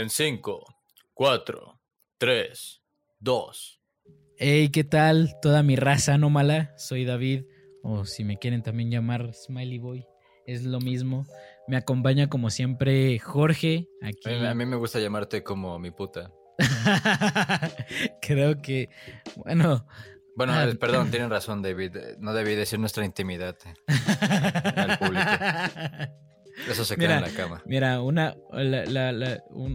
En 5, 4, 3, 2. Hey, ¿qué tal? Toda mi raza anómala. Soy David, o si me quieren también llamar Smiley Boy, es lo mismo. Me acompaña como siempre Jorge. Aquí. A mí me gusta llamarte como mi puta. Creo que, bueno. Bueno, ah, perdón, tienen razón, David. No debí decir nuestra intimidad al público. Eso se queda en la cama. Mira, una,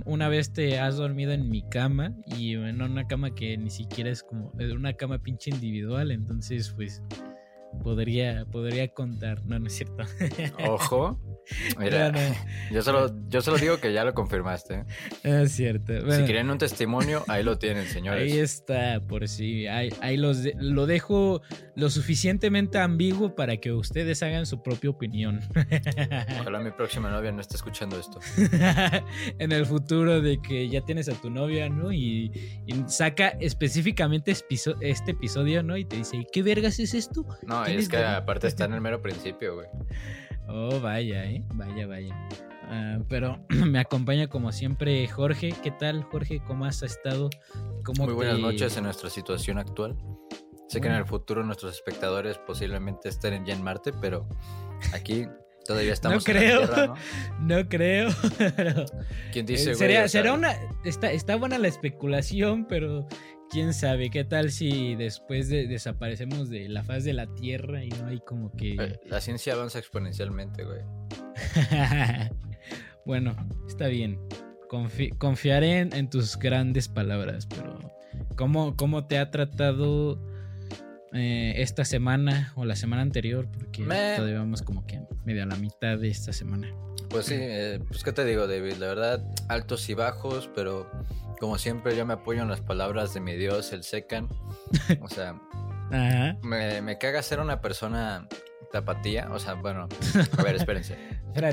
una vez te has dormido en mi cama y en una cama que ni siquiera es como una cama pinche individual, entonces pues podría, podría contar. No, no es cierto. Ojo. Mira, yo, solo, yo solo digo que ya lo confirmaste. Es cierto. si quieren un testimonio, ahí lo tienen, señores. Ahí está, por si. Ahí, ahí los lo dejo lo suficientemente ambiguo para que ustedes hagan su propia opinión. Ojalá mi próxima novia no esté escuchando esto. en el futuro de que ya tienes a tu novia, ¿no? Y, saca específicamente este episodio, ¿no? Y te dice, ¿qué vergas es esto? No, es que aparte está en el mero principio, güey. Oh, vaya, ¿eh? Vaya, vaya. Ah, pero me acompaña como siempre Jorge. ¿Qué tal, Jorge? ¿Cómo has estado? Muy buenas noches en nuestra situación actual. Sé que en el futuro nuestros espectadores posiblemente estén ya en Marte, pero aquí todavía estamos no creo, en la Tierra, ¿no? No creo. ¿Quién dice, eh, sería, será una. Está, está buena la especulación, pero quién sabe, qué tal si después desaparecemos de la faz de la Tierra y no hay como que... La ciencia avanza exponencialmente, güey. bueno, está bien. confiaré en, tus grandes palabras, pero ¿cómo, cómo te ha tratado eh, esta semana o la semana anterior? Porque todavía vamos como que medio a la mitad de esta semana. Pues sí, eh, pues qué te digo, David, la verdad, altos y bajos, pero como siempre yo me apoyo en las palabras de mi Dios, el Secan. O sea, Me, caga ser una persona tapatía. O sea, bueno, a ver, espérense.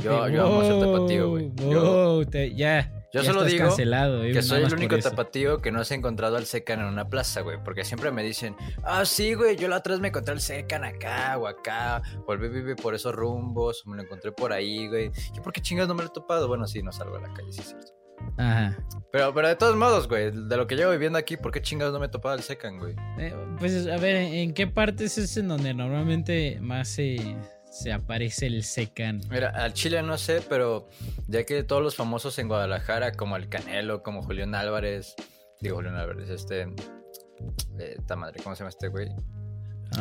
Yo, yo amo ser tapatío, güey. Yo, ya. Yo solo digo que soy el único tapatío que no se ha encontrado al Secan en una plaza, güey. Porque siempre me dicen, ah, sí, güey, yo la otra vez me encontré al Secan acá o acá. Volví vivir por esos rumbos, me lo encontré por ahí, güey. ¿Y por qué chingas no me lo he topado? Bueno, sí, no salgo a la calle, sí es cierto. Ajá. Pero, pero de todos modos, güey, de lo que llevo viviendo aquí, ¿por qué chingados no me he topado el Secan, güey? Eh, pues, a ver, ¿en qué partes es en donde normalmente más se se aparece el Secan. Mira, al Chile no sé, pero ya que todos los famosos en Guadalajara, como el Canelo, como Julián Álvarez, digo Julián Álvarez, este. Eh, esta madre, ¿cómo se llama este güey?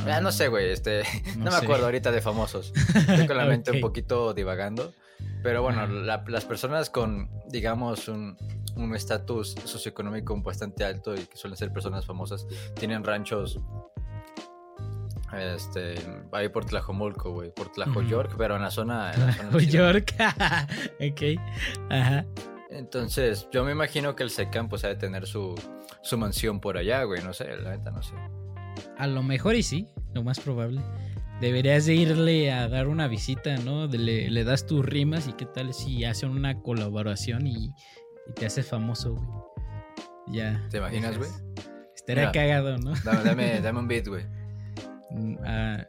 Ah, no sé, güey, este. No, me acuerdo ahorita de famosos. Estoy con la mente un poquito divagando. Pero bueno, las personas con, digamos, un estatus socioeconómico bastante alto y que suelen ser personas famosas, tienen ranchos este, ahí por Tlajomulco, güey. Por Tlajo York, pero en la zona. En York. ok. Ajá. Entonces, yo me imagino que el Secan pues ha de tener su, su mansión por allá, güey. No sé, la neta no sé. A lo mejor y sí, lo más probable. Deberías de irle a dar una visita, ¿no? Le, le das tus rimas y qué tal si hacen una colaboración y, te hace famoso, güey. Ya. ¿Te imaginas, güey? Estaría cagado, ¿no? Dame, dame, dame un beat, güey. Ah,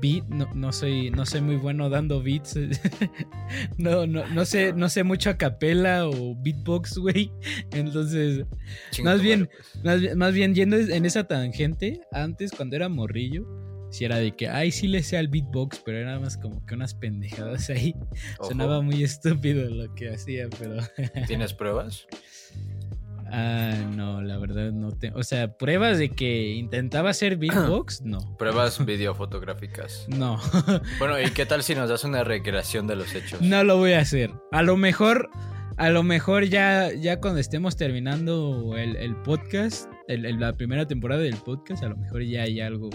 beat, no, no, soy, no soy muy bueno dando beats. no, no, no sé, no sé mucho a capela o beatbox, güey. Entonces, más bien, pues. más, bien yendo en esa tangente, antes cuando era morrillo, si era de que, ay, sí le sé al beatbox, pero era más como que unas pendejadas ahí. Sonaba muy estúpido lo que hacía, pero... ¿Tienes pruebas? Ah, no, la verdad no tengo. O sea, pruebas de que intentaba hacer beatbox, no. Pruebas videofotográficas. No. bueno, ¿y qué tal si nos das una recreación de los hechos? No lo voy a hacer. A lo mejor, a lo mejor ya, ya cuando estemos terminando el, podcast, la primera temporada del podcast, a lo mejor ya hay algo.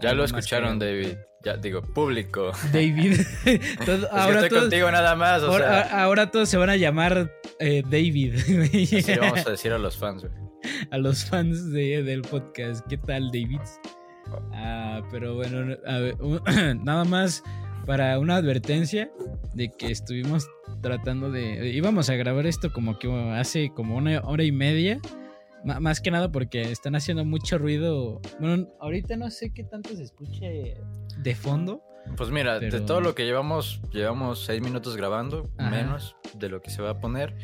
Ya lo escucharon, David. Ya digo, público. David. ahora estoy contigo nada más. ahora, todos se van a llamar eh, David. Así vamos a decir a los fans, güey. A los fans del podcast. ¿Qué tal, David? Ah, pero bueno, nada más para una advertencia de que estuvimos tratando de. Íbamos a grabar esto como que hace como una hora y media más que nada porque están haciendo mucho ruido. Bueno, ahorita no sé qué tanto se escuche de fondo. Pues mira, de Pero- todo lo que llevamos, llevamos seis minutos grabando, Ajá. menos de lo que se va a poner.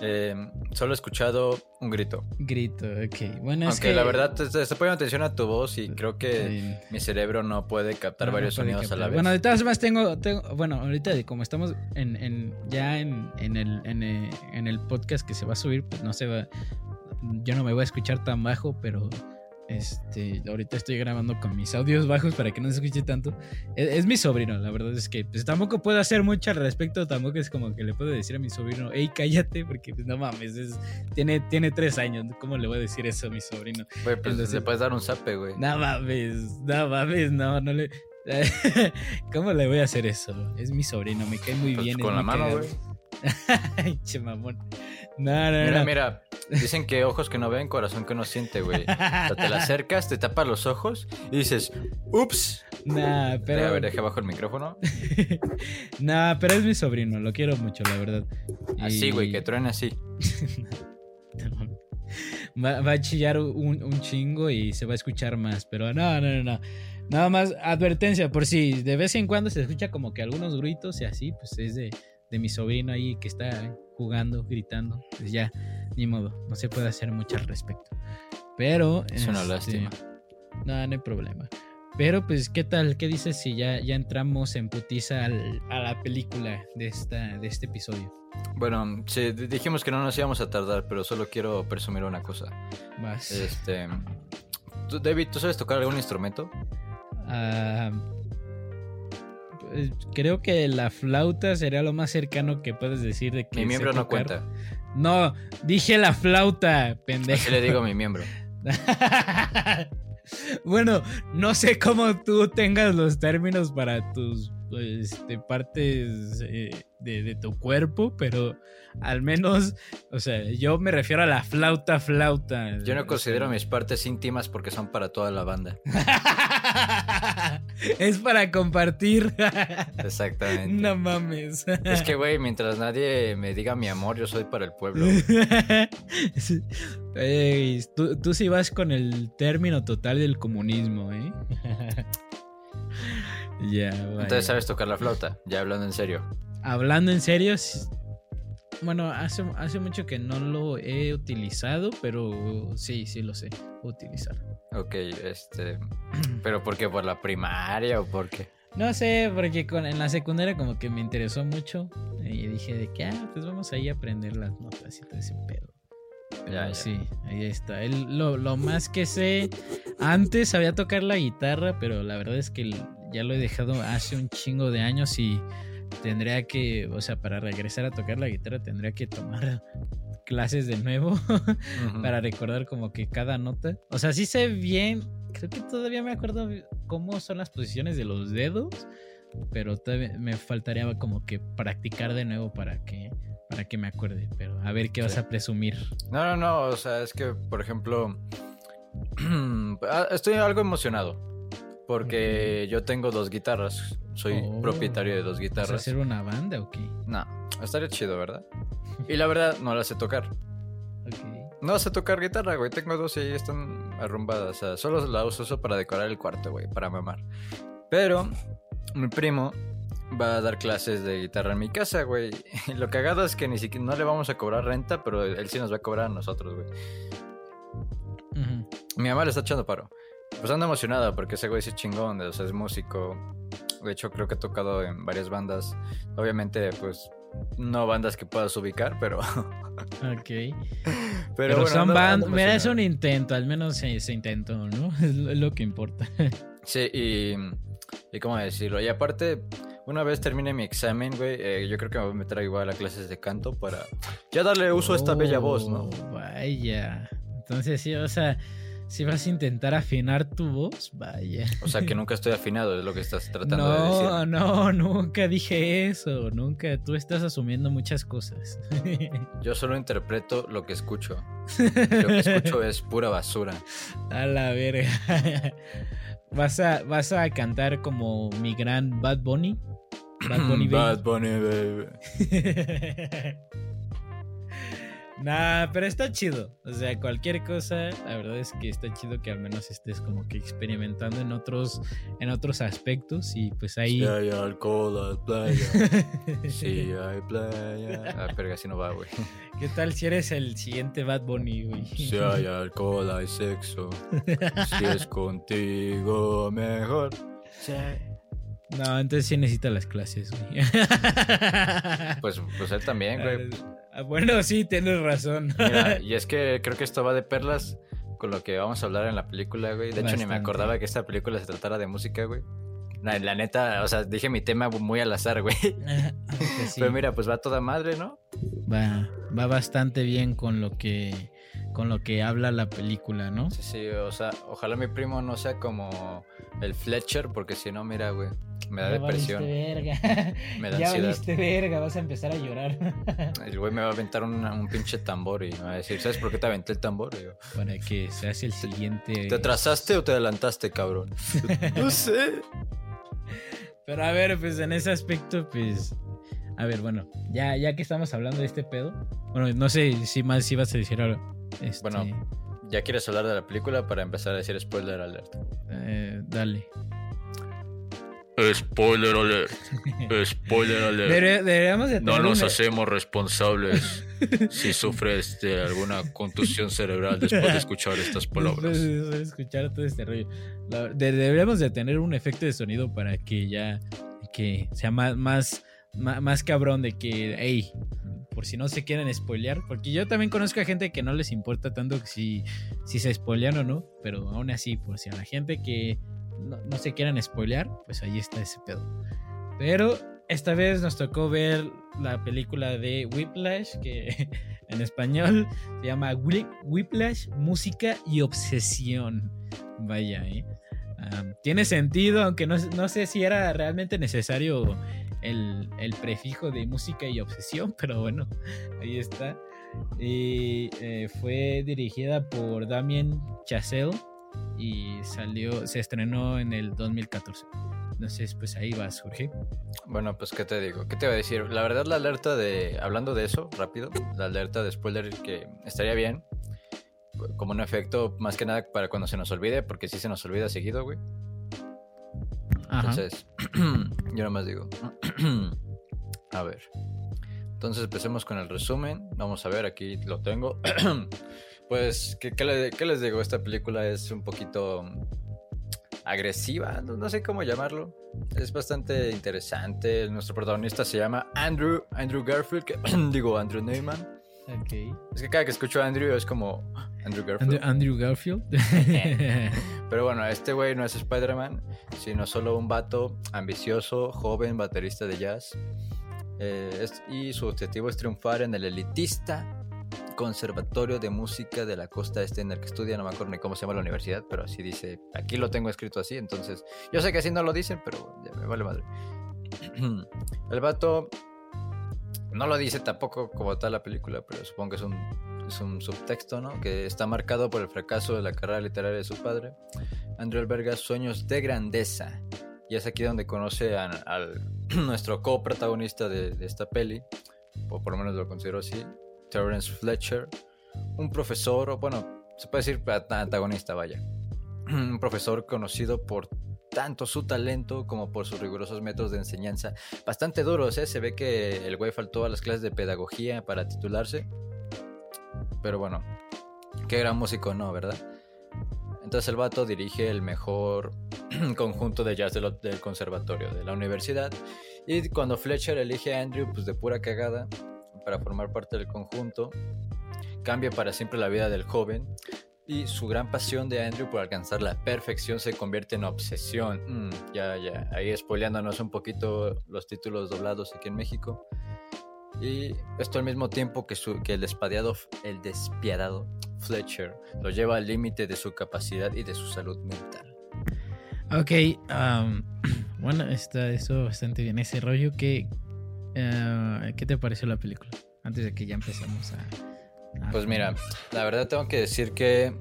Eh, solo he escuchado un grito. Grito, ok. Bueno, es Aunque que. la verdad te, te estoy poniendo atención a tu voz y creo que mi cerebro no puede captar No, no varios puede sonidos a la captar. vez. Bueno, de todas formas tengo, tengo bueno, ahorita de como estamos en, en- ya en, en el, en, el, en el podcast que se va a subir, pues no se va, yo no me voy a escuchar tan bajo, pero este, ahorita estoy grabando con mis audios bajos para que no se escuche tanto. Es, es mi sobrino, la verdad es que pues tampoco puedo hacer mucho al respecto, tampoco es como que le puedo decir a mi sobrino, hey, cállate, porque pues no mames, es- tiene, tiene tres años, ¿cómo le voy a decir eso a mi sobrino? Güey, pues entonces- le puedes dar un zape, güey. No mames, no mames, no, no le. ¿Cómo le voy a hacer eso? Es mi sobrino, me cae muy Pues bien. con la mano, güey. Che mamón. No, no, Mira, no. mira, dicen que ojos que no ven, corazón que no siente, güey. O sea, te la acercas, te tapas los ojos y dices, ups. Nah, pero. A ver, deja abajo el micrófono. nah, pero es mi sobrino, lo quiero mucho, la verdad. Así, güey, Y- que truene así. va, va a chillar un, un chingo y se va a escuchar más, pero no, no, no, no. Nada más advertencia, por si de vez en cuando se escucha como que algunos gritos y así, pues es de, de mi sobrino ahí que está jugando, gritando. Pues ya, ni modo, no se puede hacer mucho al respecto. Pero... Es una este, lástima. No, no hay problema. Pero pues, ¿qué tal? ¿Qué dices si ya, ya entramos en putiza al- a la película de, esta, de este episodio? Bueno, sí, dijimos que no nos íbamos a tardar, pero solo quiero presumir una cosa. Vas. Este. ¿tú, David, ¿tú sabes tocar algún instrumento? Ah, pues, creo que la flauta sería lo más cercano que puedes decir de que Mi miembro no cuenta. No, dije la flauta, Así pendejo. le digo mi miembro. bueno, no sé cómo tú tengas los términos para tus este, partes eh, de, de tu cuerpo, pero al menos, o sea, yo me refiero a la flauta, flauta. Yo no considero mis partes íntimas porque son para toda la banda. es para compartir. Exactamente. no mames. Es que, güey, mientras nadie me diga mi amor, yo soy para el pueblo. Ey, tú, tú sí vas con el término total del comunismo, ¿eh? Ya, vaya. Entonces sabes tocar la flauta, ya hablando en serio. Hablando en serio, bueno, hace, hace mucho que no lo he utilizado, pero sí, sí lo sé utilizar. Ok, este. ¿Pero por qué? ¿Por la primaria o por qué? No sé, porque con, en la secundaria como que me interesó mucho y dije de que, ah, pues vamos ahí a aprender las notas y todo ese pedo. Pero Ya, ya. sí, ahí está. El- lo, lo más que sé, antes sabía tocar la guitarra, pero la verdad es que ya lo he dejado hace un chingo de años y tendría que, o sea, para regresar a tocar la guitarra tendría que tomar clases de nuevo para recordar como que cada nota. O sea, sí sé bien, creo que todavía me acuerdo cómo son las posiciones de los dedos, pero todavía me faltaría como que practicar de nuevo para que para que me acuerde, pero a ver qué vas a presumir. No, no, no, o sea, es que, por ejemplo, ah, estoy algo emocionado. Porque yo tengo dos guitarras. Soy Oh. propietario de dos ¿Vas a guitarras. hacer una banda o qué? No, estaría chido, ¿verdad? Y la verdad, no la sé tocar. No sé tocar guitarra, güey. Tengo dos y están arrumbadas. O sea, solo la uso para decorar el cuarto, güey, para mamar. Pero mi primo va a dar clases de guitarra en mi casa, güey. Y lo cagado es que ni siquiera no le vamos a cobrar renta, pero él sí nos va a cobrar a nosotros, güey. Mi mamá le está echando paro. Pues anda emocionada porque ese güey es chingón, o sea, es músico. De hecho, creo que ha tocado en varias bandas. Obviamente, pues, no bandas que puedas ubicar, pero... Ok. pero Pero, bueno, son anda- bandas, anda mira, es un intento, al menos se, intentó, ¿no? Es lo, que importa. Sí, y, y cómo decirlo. Y aparte, una vez termine mi examen, güey, eh, yo creo que me voy a meter igual a clases de canto para ya darle uso a esta bella voz, ¿no? Oh, Vaya. Entonces sí, o sea, si vas a intentar afinar tu voz, vaya. O sea, que nunca estoy afinado, es lo que estás tratando de decir. No, no, nunca dije eso, nunca. Tú estás asumiendo muchas cosas. Yo solo interpreto lo que escucho. Lo que escucho es pura basura. A la verga. ¿Vas a, vas a cantar como mi gran Bad Bunny? Bad Bunny Bad Baby. Bunny, baby. Nah, pero está chido. O sea, cualquier cosa, la verdad es que está chido que al menos estés como que experimentando en otros, en otros aspectos. Y pues ahí. Si hay alcohol, hay playa. si hay playa. Ah, pero así no va, güey. ¿Qué tal si eres el siguiente Bad Bunny, güey? Si hay alcohol, hay sexo. si es contigo, mejor. Sí. No, entonces sí necesita las clases, güey. Pues, pues él también, güey. Ah, Bueno, sí, tienes razón. Mira, y es que creo que esto va de perlas con lo que vamos a hablar en la película, güey. De hecho, ni me acordaba que esta película se tratara de música, güey. La, la neta, o sea, dije mi tema muy al azar, güey. Sí, Pero mira, pues va toda madre, ¿no? va, va bastante bien con lo que con lo que habla la película, ¿no? Sí, sí, o sea, ojalá mi primo no sea como el Fletcher, porque si no, mira, güey, me da Ya depresión, verga. me da ya ansiedad. valiste verga, vas a empezar a llorar. El güey me va a aventar una- un pinche tambor y me va a decir, ¿sabes por qué te aventé el tambor? Yo, Para que se hace el siguiente. ¿Te atrasaste o te adelantaste, cabrón? no sé. Pero a ver, pues en ese aspecto, pues. A ver, bueno, ya, ya que estamos hablando de este pedo. Bueno, no sé si más ibas a decir algo. Este, Bueno. ¿Ya quieres hablar de la película para empezar a decir spoiler alert? eh, dale. Spoiler alert. Spoiler alert. Debe- deberíamos de tener un- hacemos responsables si sufres de alguna contusión cerebral después de escuchar estas Después de escuchar todo este rollo. Deberíamos de tener un efecto de sonido para que ya que sea más, más, más, cabrón de que, hey, por si no se quieren spoilear, porque yo también conozco a gente que no les importa tanto si, si se spoilean o no, pero aún así, por si a la gente que no, no se quieran spoilear, pues ahí está ese pedo. Pero esta vez nos tocó ver la película de Whiplash, que en español se llama Whi- Whiplash, Música y Obsesión. Vaya, ¿eh? Tiene sentido, aunque no, sé si era realmente necesario el, el prefijo de música y obsesión, pero bueno, ahí está. Y eh, fue dirigida por Damien Chazelle y salió, se estrenó en el 2014. Entonces, pues ahí va a surgir. Bueno, pues, ¿qué te digo? ¿Qué te voy a decir? La verdad, la alerta de. Hablando de eso, rápido, la alerta de spoiler que estaría bien. Como un efecto, más que nada para cuando se nos olvide, porque sí se nos olvida seguido, güey. Ajá. Entonces, yo nomás digo. a ver. Entonces empecemos con el resumen. Vamos a ver, aquí lo tengo. pues, ¿qué, qué le- qué les digo? Esta película es un poquito agresiva, no, no sé cómo llamarlo. Es bastante interesante. Nuestro protagonista se llama Andrew, Andrew Garfield, que digo Andrew Neyman. Ok. Es que cada que escucho a Andrew es como Andrew Garfield. Andrew, Andrew Garfield. Pero bueno, este güey no es Spider-Man, sino solo un vato ambicioso, joven, baterista de jazz. Eh, es- y su objetivo es triunfar en el elitista Conservatorio de Música de la Costa Este en el que estudia. No me acuerdo ni cómo se llama la universidad, pero así dice. Aquí lo tengo escrito así, entonces yo sé que así no lo dicen, pero ya me vale madre. El vato no lo dice tampoco como tal la película, pero supongo que es un, es un subtexto, ¿no? Que está marcado por el fracaso de la carrera literaria de su padre. Andrew alberga sueños de grandeza. Y es aquí donde conoce a- nuestro coprotagonista de, de esta peli, o por lo menos lo considero así, Terrence Fletcher, un profesor, o bueno, se puede decir antagonista, vaya. Un profesor conocido por tanto su talento como por sus rigurosos métodos de enseñanza. Bastante duros, ¿eh? Se ve que el güey faltó a las clases de pedagogía para titularse. Pero bueno, qué gran músico, ¿no? ¿Verdad? Entonces el vato dirige el mejor conjunto de jazz de lo- del conservatorio, de la universidad. Y cuando Fletcher elige a Andrew, pues de pura cagada, para formar parte del conjunto, cambia para siempre la vida del joven. Y su gran pasión de Andrew por alcanzar la perfección se convierte en obsesión. Mm, ya, ya, ahí spoileándonos un poquito los títulos doblados aquí en México. Y esto al mismo tiempo que, su, que el, despiadado, el despiadado Fletcher lo lleva al límite de su capacidad y de su salud mental. Ok, bueno, está eso bastante bien. Ese rollo que... eh, ¿Qué te pareció la película? Antes de que ya empecemos a... a- Pues mira, la verdad tengo que decir que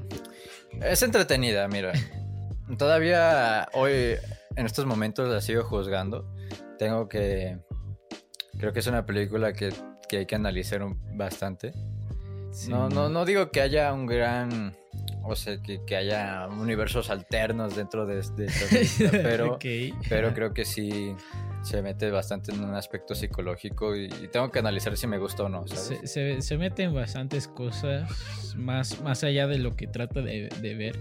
es entretenida, mira. Todavía hoy, en estos momentos, la sigo juzgando. Tengo que... Creo que es una película que, que hay que analizar bastante. No, no, no digo que haya un gran. O sea, que, que haya universos alternos dentro de, de esta pero, pero creo que sí se mete bastante en un aspecto psicológico y, tengo que analizar si me gusta o no. Se, se, se, mete en bastantes cosas más, más allá de lo que trata de, de ver.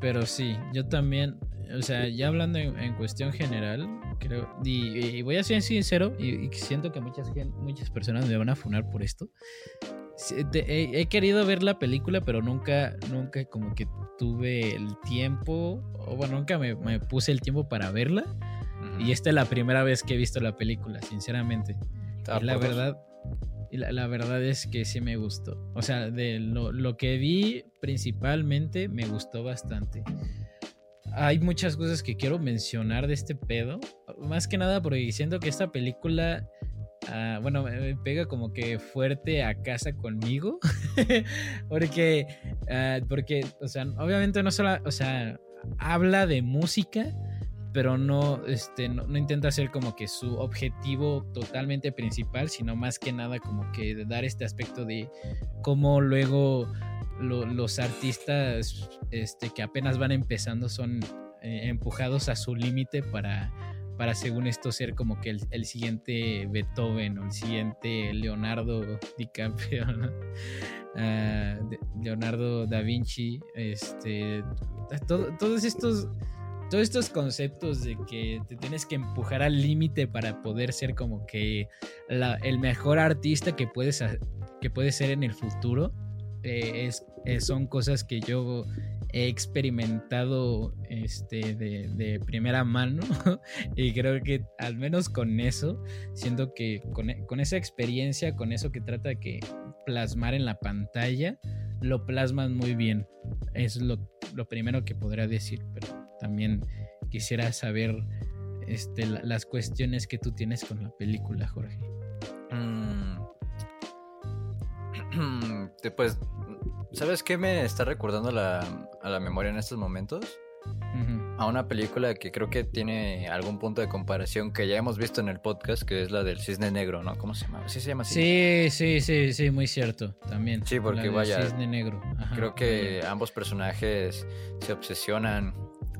Pero sí, yo también, o sea, ya hablando en, cuestión general, creo, y, voy a ser sincero, y, siento que muchas, muchas personas me van a funar por esto. He, he, querido ver la película, pero nunca, nunca como que tuve el tiempo, o bueno, nunca me, me puse el tiempo para verla. Y esta es la primera vez que he visto la película, sinceramente. Y la verdad, la, la, verdad es que sí me gustó. O sea, de lo, lo, que vi principalmente me gustó bastante. Hay muchas cosas que quiero mencionar de este pedo. Más que nada porque siento que esta película, uh, bueno, me pega como que fuerte a casa conmigo. porque, uh, porque, o sea, obviamente no solo, o sea, habla de música pero no, este, no, intenta ser como que su objetivo totalmente principal, sino más que nada como que dar este aspecto de cómo luego los artistas este, que apenas van empezando son eh, empujados a su límite para, para, según esto, ser como que el, siguiente Beethoven o el siguiente Leonardo DiCaprio, ah, Leonardo da Vinci, este, todos estos todos estos conceptos de que te tienes que empujar al límite para poder ser como que el mejor artista que puedes, que puedes ser en el futuro, eh, es, eh, son cosas que yo he experimentado este, de, primera mano y creo que al menos con eso, siento que con, con esa experiencia, con eso que trata de que plasmar en la pantalla, lo plasman muy bien. Es lo, lo primero que podría decir, pero también quisiera saber este, las cuestiones que tú tienes con la película, Jorge. Mm. pues, ¿sabes qué me está recordando la, a la memoria en estos momentos? A una película que creo que tiene algún punto de comparación que ya hemos visto en el podcast, que es la del Cisne Negro, ¿no? ¿Cómo se llama? ¿Sí se llama así? Sí, sí, sí, sí, muy cierto, también. Sí, porque vaya. Cisne Negro. creo que ambos personajes se obsesionan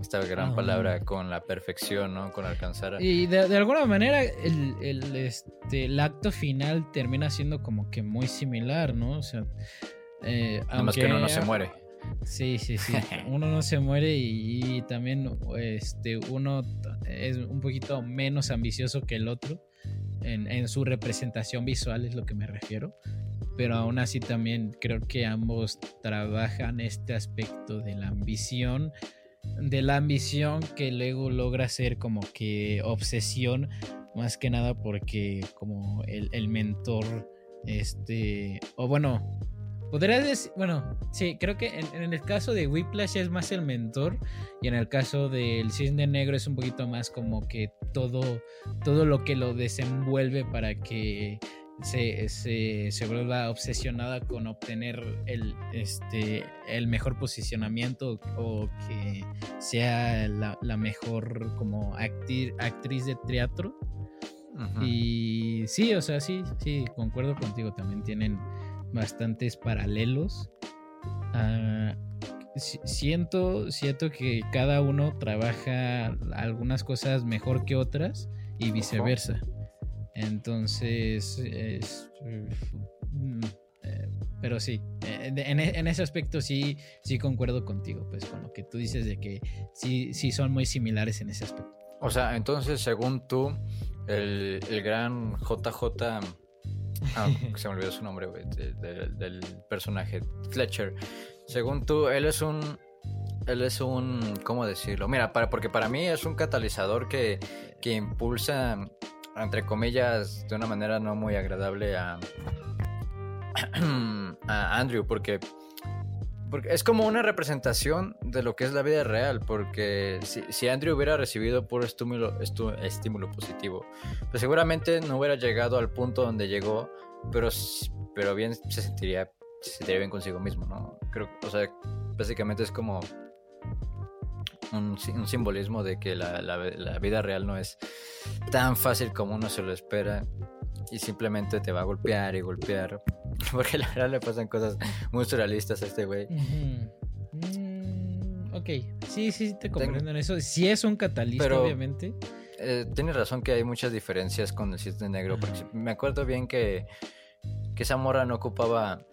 esta gran palabra con la perfección, ¿no? Con alcanzar. Y de, alguna manera el, este, el acto final termina siendo como que muy similar, ¿no? O sea, eh, Nada más que uno no se muere. Sí, sí, sí. uno no se muere y, también este, uno es un poquito menos ambicioso que el otro en, en su representación visual, es lo que me refiero pero aún así también creo que ambos trabajan este aspecto de la ambición de la ambición que luego logra ser como que obsesión, más que nada porque como el, mentor, este, o bueno, podría decir, bueno, sí, creo que en, el caso de Whiplash es más el mentor y en el caso del Cisne Negro es un poquito más como que todo, todo lo que lo desenvuelve para que se, se, vuelva obsesionada con obtener el, este, el mejor posicionamiento o que sea la, mejor como actriz de teatro. Y sí, o sea, sí, sí, concuerdo contigo, también tienen bastantes paralelos. Ah, siento, siento que cada uno trabaja algunas cosas mejor que otras y viceversa. Entonces, mm, eh, pero sí, eh, e, en, ese aspecto sí, sí concuerdo contigo, pues con lo que tú dices de que sí, sí son muy similares en ese aspecto. O sea, entonces, según tú, el, gran JJ, ah, se me olvidó su nombre, güey, del personaje, Fletcher, según tú, él es un él es un, ¿cómo decirlo? Mira, para, porque para mí es un catalizador que, que impulsa entre comillas, de una manera no muy agradable a, Andrew, porque, porque es como una representación de lo que es la vida real, porque si, si Andrew hubiera recibido puro estímulo, estímulo positivo, pues seguramente no hubiera llegado al punto donde llegó, pero, pero bien se sentiría, se sentiría bien consigo mismo, ¿no? Creo, o sea, básicamente es como un, simbolismo de que la, vida real no es tan fácil como uno se lo espera. y simplemente te va a golpear y golpear. Porque la verdad le pasan cosas muy surrealistas a este güey. Mm, ok, sí, sí, te comprendo en eso. Sí es un catalista, obviamente. Eh, tienes razón que hay muchas diferencias con el cisne negro. Porque me acuerdo bien que, que esa morra no ocupaba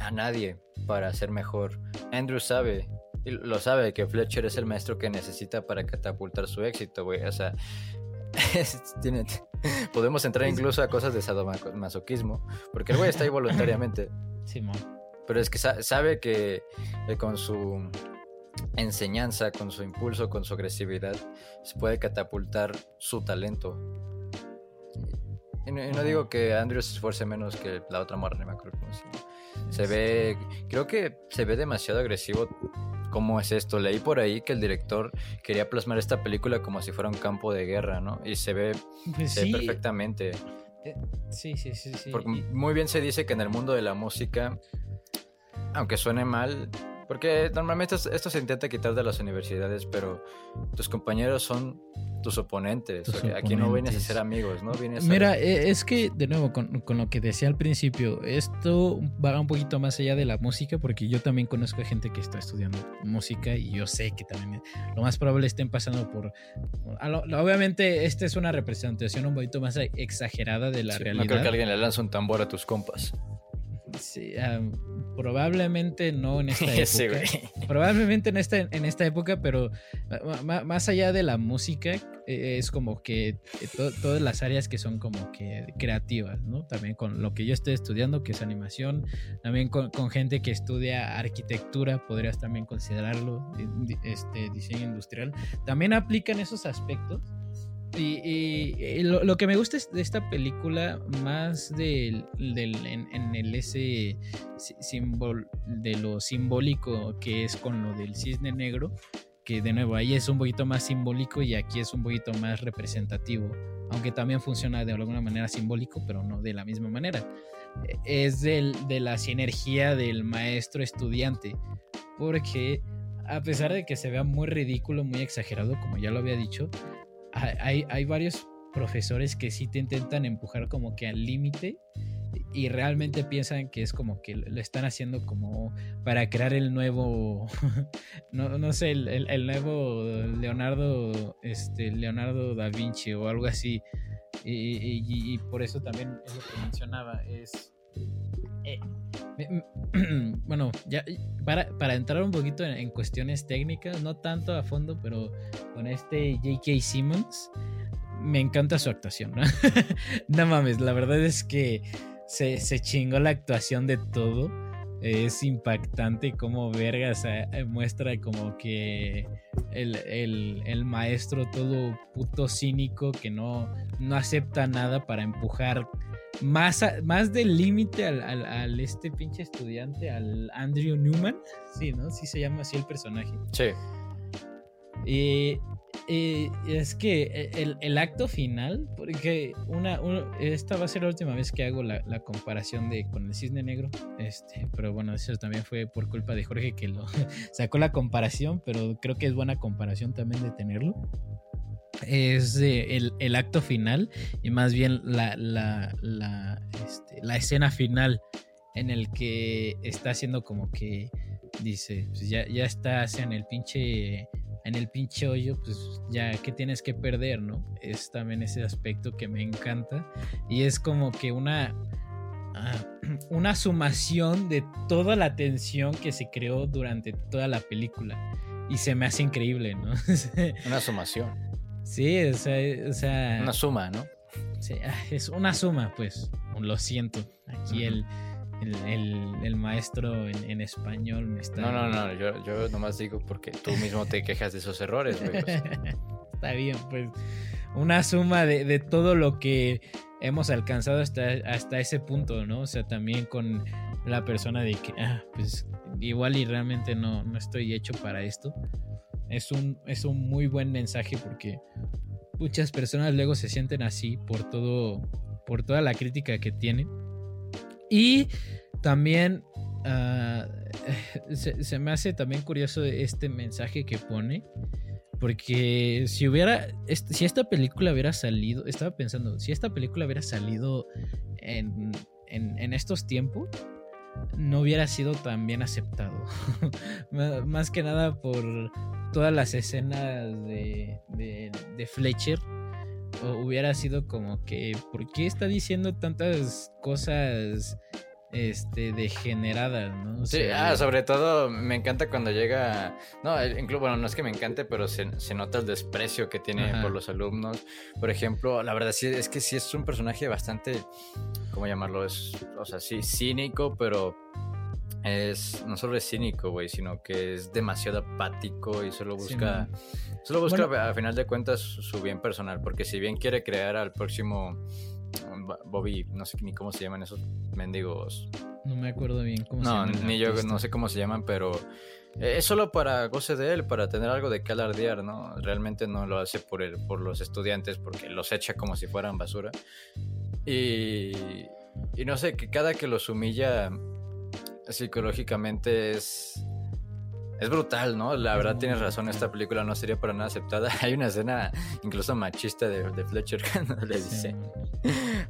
a nadie para ser mejor. Andrew sabe, y lo sabe, que Fletcher es el maestro que necesita para catapultar su éxito, güey. O sea, podemos entrar incluso a cosas de sadomasoquismo, porque el güey está ahí voluntariamente. Sí, Pero es que sabe que eh, con su enseñanza, con su impulso, con su agresividad, se puede catapultar su talento. Y no, digo que Andrew se esfuerce menos que la otra morra, no me acuerdo cómo se Se ve, creo que se ve demasiado agresivo ¿Cómo es esto? Leí por ahí que el director quería plasmar esta película como si fuera un campo de guerra, ¿no? Y se ve, pues perfectamente. Eh, sí, sí, sí, sí. Porque muy bien se dice que en el mundo de la música, aunque suene mal, porque normalmente esto se intenta quitar de las universidades, pero tus compañeros son tus oponentes. Aquí no vienes a ser amigos, ¿no? Vienes Mira, e, es que, de nuevo, con, lo que decía al principio, esto va un poquito más allá de la música, porque yo también conozco a gente que está estudiando música y yo sé que también lo más probable estén pasando por... Obviamente, esta es una representación un poquito más exagerada de la realidad. No creo que alguien le lance un tambor a tus compas. Sí, probablemente no en esta época. probablemente en esta, en esta época, pero más allá de la música, e, es como que eh, todas las áreas que son como que creativas, ¿no? También con lo que yo estoy estudiando, que es animación, también con, con gente que estudia arquitectura, podrías también considerarlo, este, diseño industrial, también aplican esos aspectos y, lo, que me gusta de esta película, más del, en, el ese símbolo de lo simbólico que es con lo del cisne negro, que de nuevo ahí es un poquito más simbólico y aquí es un poquito más representativo, aunque también funciona de alguna manera simbólico, pero no de la misma manera. Es del, de la sinergia del maestro estudiante, porque a pesar de que se vea muy ridículo, muy exagerado, como ya lo había dicho, hay, varios profesores que sí te intentan empujar como que al límite y realmente piensan que es como que lo están haciendo como para crear el nuevo no, no sé el, nuevo Leonardo este Leonardo da Vinci o algo así. Y, por eso también es lo que mencionaba es eh, bueno ya para, para, entrar un poquito en, cuestiones técnicas no tanto a fondo pero con este J.K. Simmons. Me encanta su actuación, ¿no? no mames, la verdad es que se, chingó la actuación de todo. Es impactante como verga muestra como que el, maestro todo puto cínico que no, no acepta nada para empujar más, más del límite al, al, este pinche estudiante, al Andrew Newman. Sí, ¿no? Sí se llama así el personaje. Sí. Y, es que e, el, acto final, porque una, esta va a ser la última vez que hago la, comparación de con el cisne negro, este, pero bueno, eso también fue por culpa de Jorge que lo sacó la comparación, pero creo que es buena comparación también de tenerlo. Es el, el, acto final y más bien la, la, este, la escena final en el que está haciendo como que dice, pues ya, ya estás en el pinche en el pinche hoyo, pues ya que tienes que perder, ¿no? Es también ese aspecto que me encanta y es como que una ah, una sumación de toda la tensión que se creó durante toda la película y se me hace increíble, ¿no? una sumación. Sí, o sea, una suma, ¿no? Sí, ah, es una suma, pues. Lo siento. Aquí el el, maestro en, español me está... No, no, no, yo, yo nomás digo porque tú mismo te quejas de esos errores, güey. está bien, pues una suma de, todo lo que hemos alcanzado hasta, hasta ese punto, ¿no? O sea, también con la persona de que, ah, pues igual y realmente no, no estoy hecho para esto. Es un, es un muy buen mensaje porque muchas personas luego se sienten así por todo, por toda la crítica que tienen y también ah, se, me hace también curioso este mensaje que pone. Porque si hubiera, si esta película hubiera salido, estaba pensando, si esta película hubiera salido en, en, estos tiempos, no hubiera sido tan bien aceptado. Más que nada por todas las escenas de, de, de Fletcher. hubiera sido como que, ¿por qué está diciendo tantas cosas este, degeneradas, ¿no? sí, ah, sobre todo me encanta cuando llega, no, incluso, bueno, no es que me encante, pero se, nota el desprecio que tiene por los alumnos. Por ejemplo, la verdad sí, es que sí es un personaje bastante, ¿cómo llamarlo? Es, o sea, sí, cínico, pero es, no solo es cínico, güey, sino que es demasiado apático y solo busca, solo busca a final de cuentas su bien personal, porque si bien quiere crear al próximo Bobby, no sé ni cómo se llaman esos mendigos. No me acuerdo bien cómo se llaman. No, ni yo no sé cómo se llaman, pero es solo para goce de él, para tener algo de qué alardear, ¿no? Realmente no lo hace por, el, por los estudiantes porque los echa como si fueran basura. Y, y no sé, que cada que los humilla psicológicamente es es brutal, ¿no? La verdad tienes razón, esta película no sería para nada aceptada. Hay una escena incluso machista de, Fletcher cuando le dice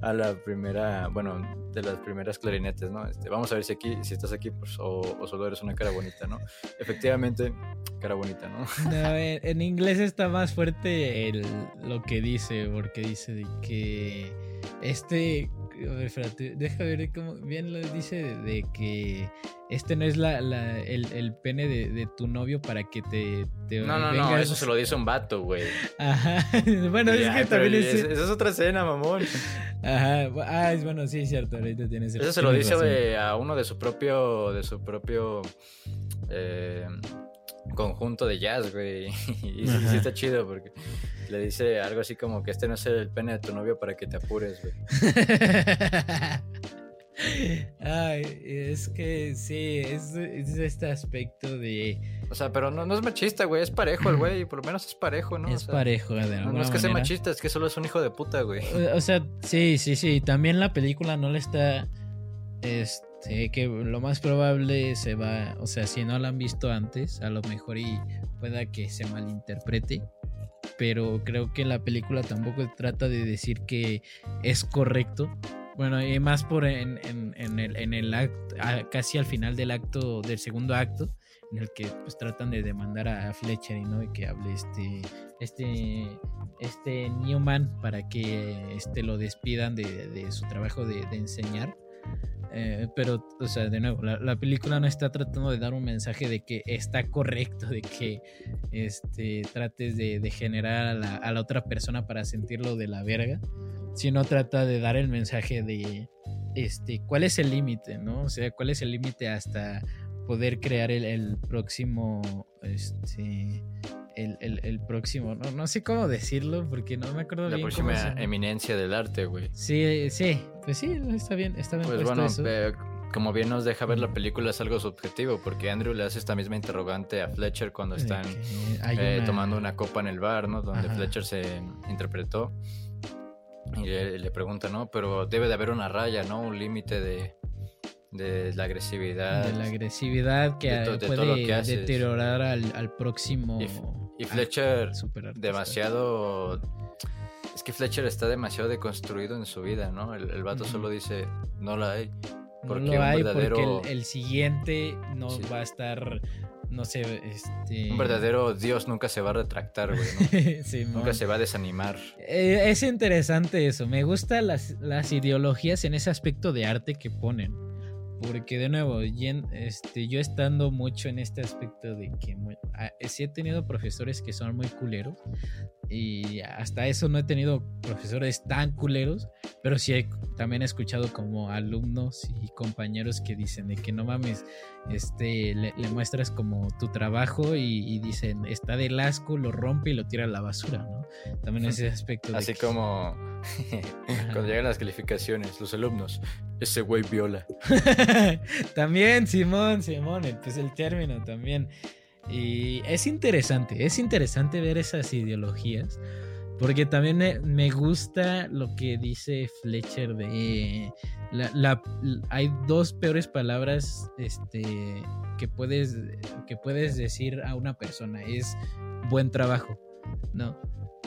a la primera, bueno, de las primeras clarinetes, ¿no? Este, vamos a ver si aquí, si estás aquí, pues, o, solo eres una cara bonita, ¿no? Efectivamente, cara bonita, ¿no? no en, inglés está más fuerte el, lo que dice, porque dice de que este a ver, espérate, deja ver cómo bien lo dice de, que este no es la, la el, pene de, tu novio para que te, No, no, no, eso se lo dice un vato, güey. Ajá. Bueno, es que también es... Esa es otra escena, mamón. Ajá. Ah, es bueno, sí, es cierto, ahorita tienes Eso se lo dice a uno de su propio de su propio eh, conjunto de jazz, güey. Y sí, está chido porque le dice algo así como que este no es el pene de tu novio para que te apures, güey. Ay, es que sí, es, este aspecto de. O sea, pero no, no es machista, güey, es parejo el güey, por lo menos es parejo, ¿no? Es parejo, de No, no es que sea machista, es que solo es un hijo de puta, güey. O, sea, sí, sí, sí, también la película no le está. Este, que lo más probable se va. O sea, si no la han visto antes, a lo mejor y pueda que se malinterprete pero creo que la película tampoco trata de decir que es correcto. Bueno, y más por en, el, en el acto, casi al final del acto, del segundo acto, en el que pues tratan de demandar a Fletcher y no y que hable este este este Newman para que este lo despidan de, su trabajo de enseñar eh, pero, o sea, de nuevo, la, película no está tratando de dar un mensaje de que está correcto, de que este, trates de, generar a la, a la, otra persona para sentirlo de la verga, sino trata de dar el mensaje de este, cuál es el límite, ¿no? O sea, cuál es el límite hasta poder crear el, el próximo, este, el, próximo, no, no sé cómo decirlo porque no me acuerdo la bien. La próxima eminencia del arte, güey. Sí, sí, pues sí, está bien, está bien. Pues bueno, como bien nos deja ver la película es algo subjetivo porque Andrew le hace esta misma interrogante a Fletcher cuando están eh, tomando una copa en el bar, ¿no? Donde Fletcher se interpretó. Y le, pregunta, ¿no? Pero debe de haber una raya, ¿no? Un límite de, de la agresividad. De la agresividad que puede deteriorar al, al próximo. Y Fletcher, demasiado. Es que Fletcher está demasiado deconstruido en su vida, ¿no? El, vato solo dice, no la hay. Porque no lo hay porque el, siguiente no va a estar, no sé, este... Un verdadero Dios nunca se va a retractar, güey, nunca se va a desanimar. Eh, es interesante eso, me gustan las, las ideologías en ese aspecto de arte que ponen. Porque de nuevo, este, yo estando mucho en este aspecto de que ah, sí he tenido profesores que son muy culeros y hasta eso no he tenido profesores tan culeros, pero sí he, también he escuchado como alumnos y compañeros que dicen de que no mames, este, le, muestras como tu trabajo y, dicen está del asco, lo rompe y lo tira a la basura, ¿no? También ese aspecto. Así como cuando llegan las calificaciones, los alumnos, ese güey viola. también, Simón, Simón, pues el término también. Y es interesante, es interesante ver esas ideologías, Porque también me, gusta lo que dice Fletcher de... La, hay dos peores palabras este, que, puedes, que puedes decir a una persona. Es buen trabajo, ¿no?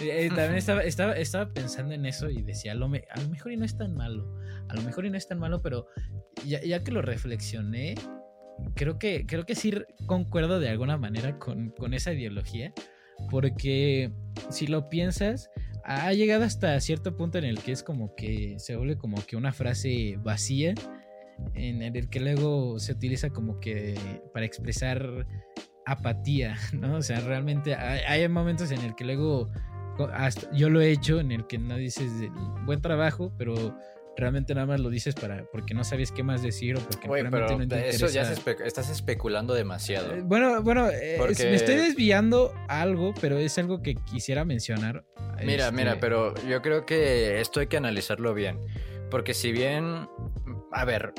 Eh, eh, también estaba, estaba, estaba, pensando en eso y decía, a lo, a lo, mejor y no es tan malo, a lo mejor y no es tan malo, pero ya, ya que lo reflexioné, creo que, creo que sí concuerdo de alguna manera con, con esa ideología, porque si lo piensas, ha llegado hasta cierto punto en el que es como que se vuelve como que una frase vacía, en el que luego se utiliza como que para expresar apatía, ¿no? O sea, realmente hay, momentos en el que luego, yo lo he hecho, en el que no dices buen trabajo, pero realmente nada más lo dices para porque no sabes qué más decir o porque realmente no te eso ya estás especulando demasiado. Eh, bueno, bueno, eh, me estoy desviando algo, pero es algo que quisiera mencionar. Mira, este mira, pero yo creo que esto hay que analizarlo bien, porque si bien, a ver,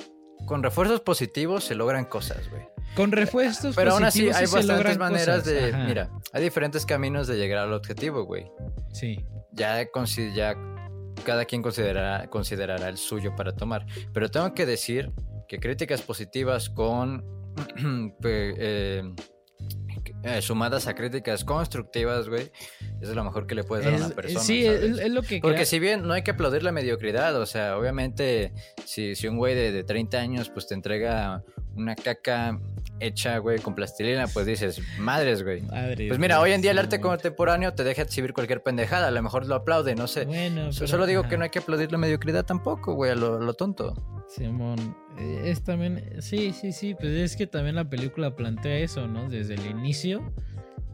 con refuerzos positivos se logran cosas, güey. Con refuerzos Pero aún así hay bastantes maneras de. Mira, hay diferentes caminos de llegar al objetivo, güey. Sí. Ya, ya cada quien considerará, considerará el suyo para tomar. Pero tengo que decir que críticas positivas con... eh, eh, sumadas a críticas constructivas, güey, eso es lo mejor que le puedes dar a una persona. Sí, es, lo que. Porque si bien no hay que aplaudir la mediocridad, o sea, obviamente, si, si un güey de, de 30 años, pues te entrega una caca hecha, güey, con plastilina, pues dices, madres, güey. pues mira, hoy en día el arte contemporáneo te deja exhibir cualquier pendejada, a lo mejor lo aplaude, no sé. Bueno, Solo digo que no hay que aplaudir la mediocridad tampoco, güey, a lo, lo tonto. Simón, eh, es también, sí, sí, sí, pues es que también la película plantea eso, ¿no? Desde el inicio,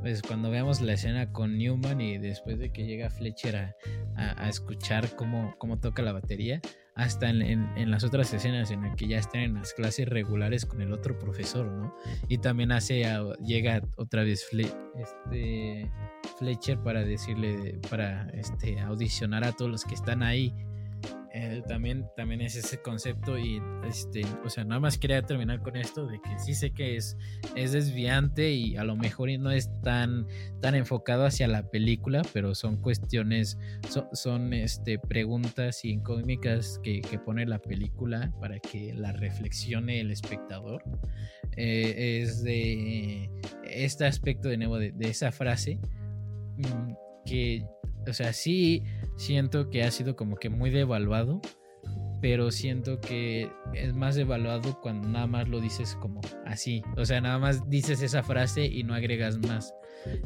pues cuando veamos la escena con Newman y después de que llega Fletcher a, escuchar cómo, cómo toca la batería, hasta en, las otras escenas en las que ya están en las clases regulares con el otro profesor, ¿no? Y también hace, llega otra vez este, Fletcher para decirle, para este, audicionar a todos los que están ahí eh, también, también es ese concepto y este, o sea, nada más quería terminar con esto de que sí sé que es, es desviante y a lo mejor no es tan, tan enfocado hacia la película, pero son cuestiones, son, este, preguntas y que, que, pone la película para que la reflexione el espectador. Eh, es de este aspecto de nuevo de, de esa frase mm, que, o sea, sí siento que ha sido como que muy devaluado, pero siento que es más devaluado cuando nada más lo dices como así, o sea, nada más dices esa frase y no agregas más.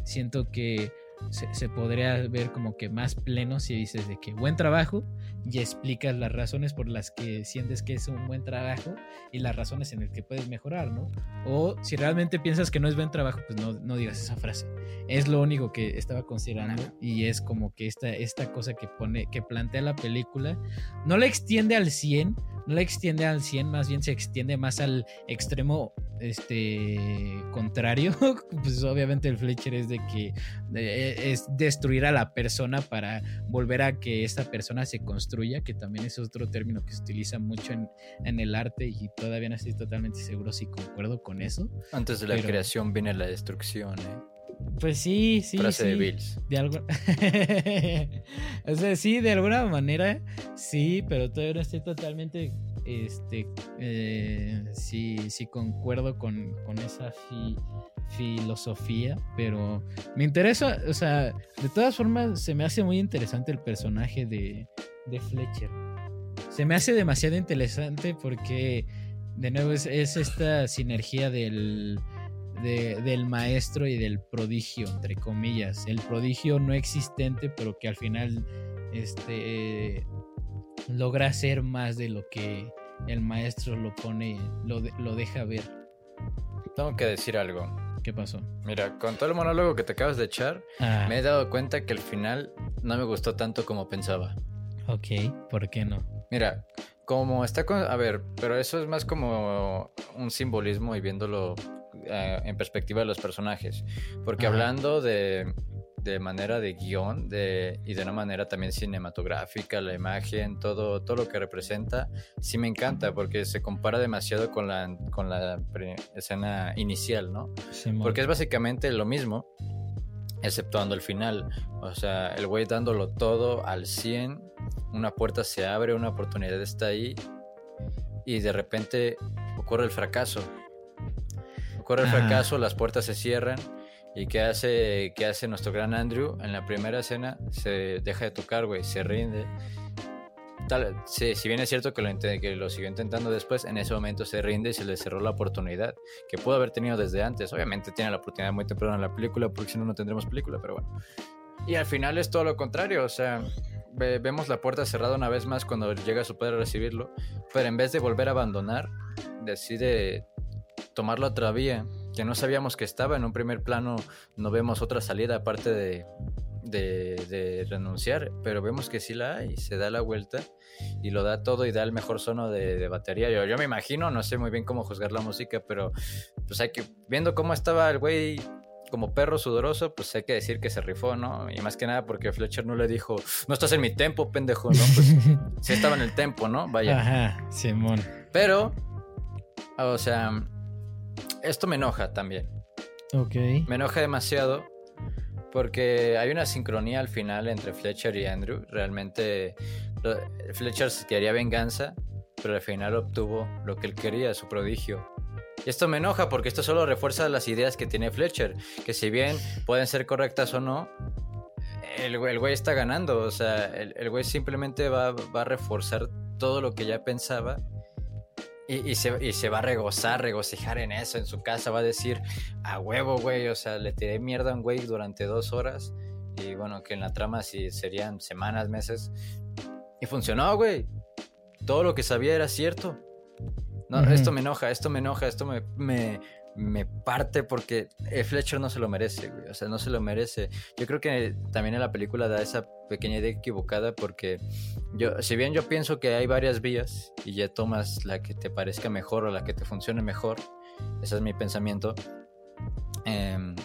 Siento que se, podría ver como que más pleno si dices de que buen trabajo y explicas las razones por las que sientes que es un buen trabajo y las razones en las que puedes mejorar, ¿no? O si realmente piensas que no es buen trabajo, pues no, no digas esa frase. Es lo único que estaba considerando y es como que esta, esta cosa que pone, que plantea la película, no la extiende al 100, no la extiende al 100, más bien se extiende más al extremo este contrario. pues obviamente el Fletcher es de que es destruir a la persona para volver a que esta persona se construya, que también es otro término que se utiliza mucho en, en el arte y todavía no estoy totalmente seguro si concuerdo con eso. Antes de la creación viene la destrucción, ¿eh? Pues sí, sí. Frase sí. de Bills. De algo... o sea, sí, de alguna manera, sí, pero todavía no estoy totalmente. Este. Eh, sí, sí, concuerdo con, con esa filosofía, pero me interesa, o sea, de todas formas, se me hace muy interesante el personaje de, de Fletcher. Se me hace demasiado interesante porque, de nuevo, es esta sinergia del del maestro y del prodigio, entre comillas. El prodigio no existente, pero que al final este, logra ser más de lo que el maestro lo pone, lo, lo deja ver. Tengo que decir algo. ¿Qué pasó? Mira, con todo el monólogo que te acabas de echar, ah. me he dado cuenta que al final no me gustó tanto como pensaba. Ok, ¿por qué no? Mira, como está con... A ver, pero eso es más como un simbolismo y viéndolo eh, en perspectiva de los personajes. Porque hablando de, de, manera de guion de, y de una manera también cinematográfica, la imagen, todo, todo lo que representa, sí me encanta porque se compara demasiado con la, con la escena inicial, ¿no? porque es básicamente lo mismo. exceptuando el final. O sea, el güey dándolo todo al 100, una puerta se abre, una oportunidad está ahí y de repente ocurre el fracaso. Ocurre el fracaso, las puertas se cierran y ¿qué hace, qué hace nuestro gran Andrew? En la primera escena se deja de tocar, güey, se rinde. Tal, si bien es cierto que lo, que lo siguió intentando después, en ese momento se rinde y se le cerró la oportunidad que pudo haber tenido desde antes. Obviamente tiene la oportunidad muy temprano en la película, porque si no, no tendremos película, pero bueno. Y al final es todo lo contrario, o sea, vemos la puerta cerrada una vez más cuando llega su padre a recibirlo, pero en vez de volver a abandonar, decide tomar la otra vía, que no sabíamos que estaba. En un primer plano no vemos otra salida aparte de, de, renunciar, pero vemos que sí la hay, se da la vuelta y lo da todo y da el mejor sono de, batería. Yo, yo me imagino, no sé muy bien cómo juzgar la música, pero pues hay que, viendo cómo estaba el güey como perro sudoroso, pues hay que decir que se rifó, ¿no? Y más que nada porque Fletcher no le dijo, no estás en mi tempo, pendejo, ¿no? Pues sí estaba en el tempo, ¿no? Vaya. Ajá, Simón. Pero, o sea, esto me enoja también. Ok. Me enoja demasiado porque hay una sincronía al final entre Fletcher y Andrew. Realmente Fletcher quería venganza, pero al final obtuvo lo que él quería, su prodigio. Y esto me enoja porque esto solo refuerza las ideas que tiene Fletcher, que si bien pueden ser correctas o no, el, güey está ganando. O sea, el, güey simplemente va, va a reforzar todo lo que ya pensaba y, se, va a regozar, regocijar en eso, en su casa, va a decir, a huevo, güey, o sea, le tiré mierda a un güey durante dos horas. Y bueno, que en la trama sí serían semanas, meses. Y funcionó, güey. Todo lo que sabía era cierto. No, esto me enoja, esto me enoja, esto me, me, me parte porque eh, Fletcher no se lo merece, güey. O sea, no se lo merece. Yo creo que también en la película da esa pequeña idea equivocada porque yo, si bien yo pienso que hay varias vías y ya tomas la que te parezca mejor o la que te funcione mejor, ese es mi pensamiento. Em,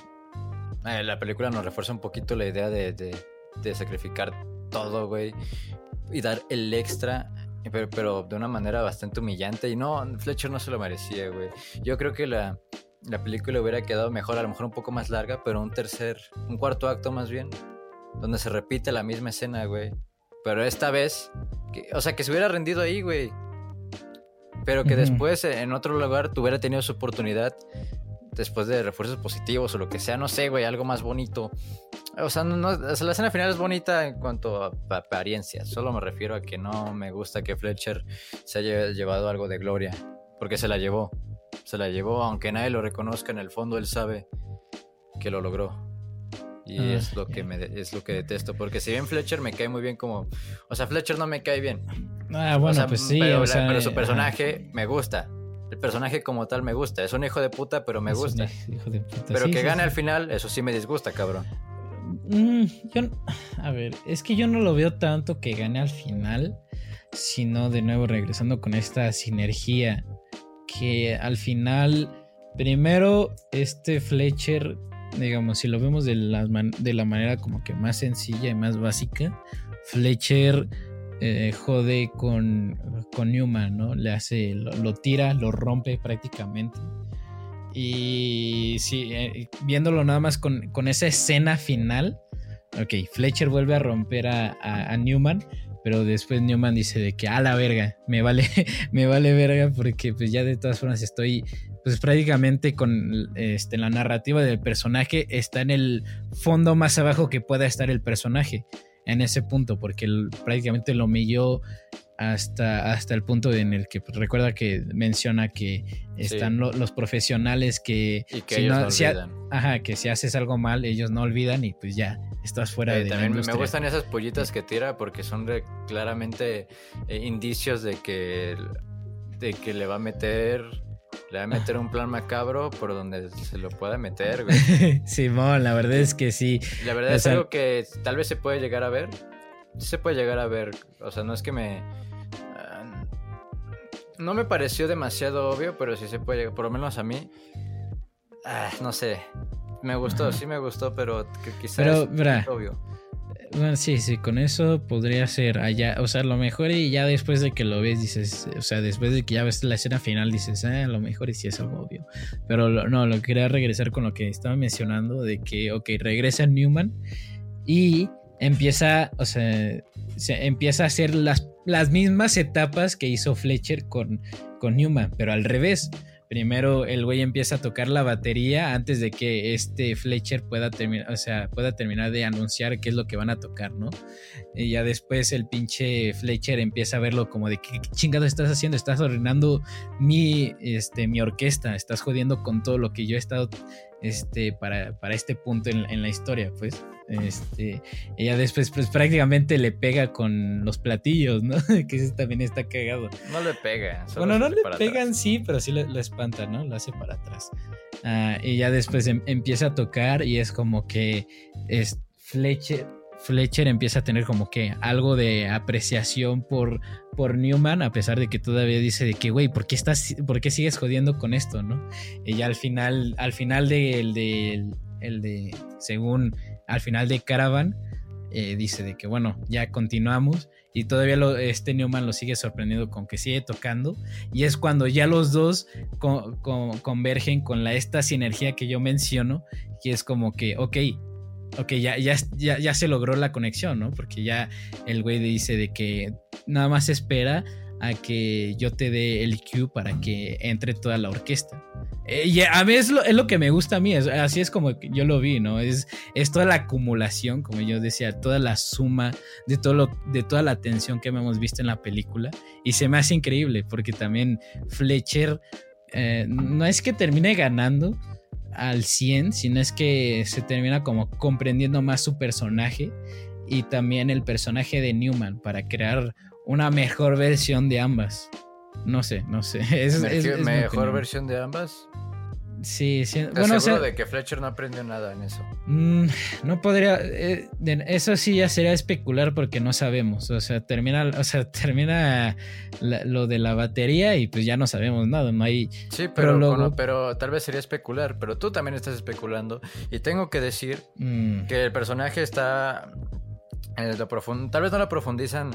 eh, la película nos refuerza un poquito la idea de, de, sacrificar todo, güey, y dar el extra pero, de una manera bastante humillante. Y no, Fletcher no se lo merecía, güey. Yo creo que la, la película hubiera quedado mejor, a lo mejor un poco más larga, pero un tercer, un cuarto acto más bien, donde se repite la misma escena, güey. Pero esta vez, o sea, que se hubiera rendido ahí, güey. Pero que después en otro lugar tuviera tenido su oportunidad después de refuerzos positivos o lo que sea, no sé, güey, algo más bonito. O sea, no, la escena final es bonita en cuanto a apariencia. Solo me refiero a que no me gusta que Fletcher se haya llevado algo de gloria. Porque se la llevó. Se la llevó, aunque nadie lo reconozca en el fondo, él sabe que lo logró. Y ah, es lo que me es lo que detesto. Porque si bien Fletcher me cae muy bien como. O sea, Fletcher no me cae bien. Ah, bueno, pues sí. Pero, pero su personaje me gusta. El personaje como tal me gusta. Es un hijo de puta, pero me gusta. Pero que gane al final, eso sí me disgusta, cabrón. Mm, a ver, es que yo no lo veo tanto que gane al final, sino de nuevo regresando con esta sinergia que al final, primero, este Fletcher, digamos, si lo vemos de la, de la manera como que más sencilla y más básica, Fletcher eh, jode con, con Newman, ¿no? Le hace, lo tira, lo rompe prácticamente. Y sí, eh, viéndolo nada más con, esa escena final, ok, Fletcher vuelve a romper a, Newman, pero después Newman dice de que a la verga, me vale, me vale verga porque pues ya de todas formas estoy pues prácticamente con este, la narrativa del personaje está en el fondo más abajo que pueda estar el personaje en ese punto porque prácticamente lo humilló hasta, hasta el punto en el que pues, recuerda que menciona que están los profesionales que, que si no, ajá, que si haces algo mal, ellos no olvidan y pues ya estás fuera de también me gustan esas pollitas que tira porque son claramente eh, indicios de que, de que le va a meter le va a meter un plan macabro por donde se lo pueda meter, güey. Simón, la verdad es que sí. La verdad es algo que tal vez se puede llegar a ver. Se puede llegar a ver. O sea, no es que me no me pareció demasiado obvio, pero sí se puede, por lo menos a mí. Ah, no sé. Me gustó, sí me gustó, pero quizás pero, es obvio. Bueno, sí, sí, con eso podría ser allá, o sea, lo mejor y ya después de que lo ves dices, o sea, después de que ya ves la escena final dices, ah, lo mejor y sí es algo obvio. Pero no, lo quería regresar con lo que estaba mencionando de que, ok, regresa Newman y empieza, o sea, se empieza a hacer las, las mismas etapas que hizo Fletcher con, con Newman, pero al revés. Primero el güey empieza a tocar la batería antes de que este Fletcher pueda terminar, o sea, pueda terminar de anunciar qué es lo que van a tocar, ¿no? Y ya después el pinche Fletcher empieza a verlo como de qué, chingado estás haciendo, estás arruinando mi, este, mi orquesta, estás jodiendo con todo lo que yo he estado este, para, para este punto en, en la historia, pues. Este, ella después pues prácticamente le pega con los platillos, ¿no? que eso también está cagado. No le pega. Bueno, no le pegan, sí, pero sí lo, espanta, ¿no? Lo hace para atrás. Ah, y ya después em, empieza a tocar y es como que es Fletcher, Fletcher empieza a tener como que algo de apreciación por, por Newman, a pesar de que todavía dice de que, güey, ¿por qué estás, por qué sigues jodiendo con esto, no? Y ya al final, al final del, de, el de, según al final de Caravan, eh, dice de que bueno, ya continuamos y todavía este Newman lo sigue sorprendiendo con que sigue tocando y es cuando ya los dos convergen con la, esta sinergia que yo menciono y es como que, ok, ok, ya, ya, ya, ya se logró la conexión, ¿no? Porque ya el güey dice de que nada más espera a que yo te dé el cue para que entre toda la orquesta. Eh, y a mí es lo, que me gusta a mí, así es como yo lo vi, ¿no? Es, es toda la acumulación, como yo decía, toda la suma de, todo lo, de toda la atención que hemos visto en la película. Y se me hace increíble, porque también Fletcher eh, no es que termine ganando al 100, sino es que se termina como comprendiendo más su personaje y también el personaje de Newman para crear una mejor versión de ambas. No sé, no sé. Es, mejor versión de ambas. Sí, sí. bueno, o de que Fletcher no aprendió nada en eso. Mm, no podría. Eh, eso sí ya sería especular porque no sabemos. O sea, termina, o sea, termina lo de la batería y pues ya no sabemos nada. No hay. Sí, pero, pero tal vez sería especular. Pero tú también estás especulando. Y tengo que decir mm. que el personaje está. En lo profundo, tal vez no lo profundizan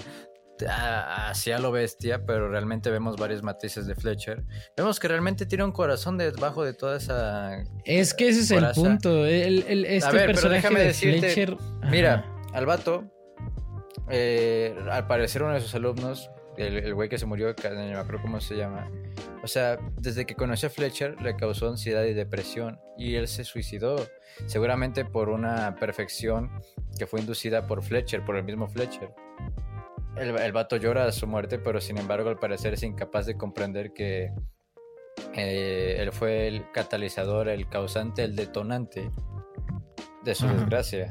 hacia lo bestia, pero realmente vemos varios matices de Fletcher. Vemos que realmente tiene un corazón debajo de toda esa. Es que ese es el punto. El, este personaje de Fletcher. Mira, al vato, eh, al parecer uno de sus alumnos, el, güey que se murió, no me acuerdo cómo se llama. O sea, desde que conoció a Fletcher le causó ansiedad y depresión y él se suicidó, seguramente por una perfección que fue inducida por Fletcher, por el mismo Fletcher. El, el vato llora a su muerte, pero sin embargo al parecer es incapaz de comprender que eh, él fue el catalizador, el causante, el detonante de su desgracia.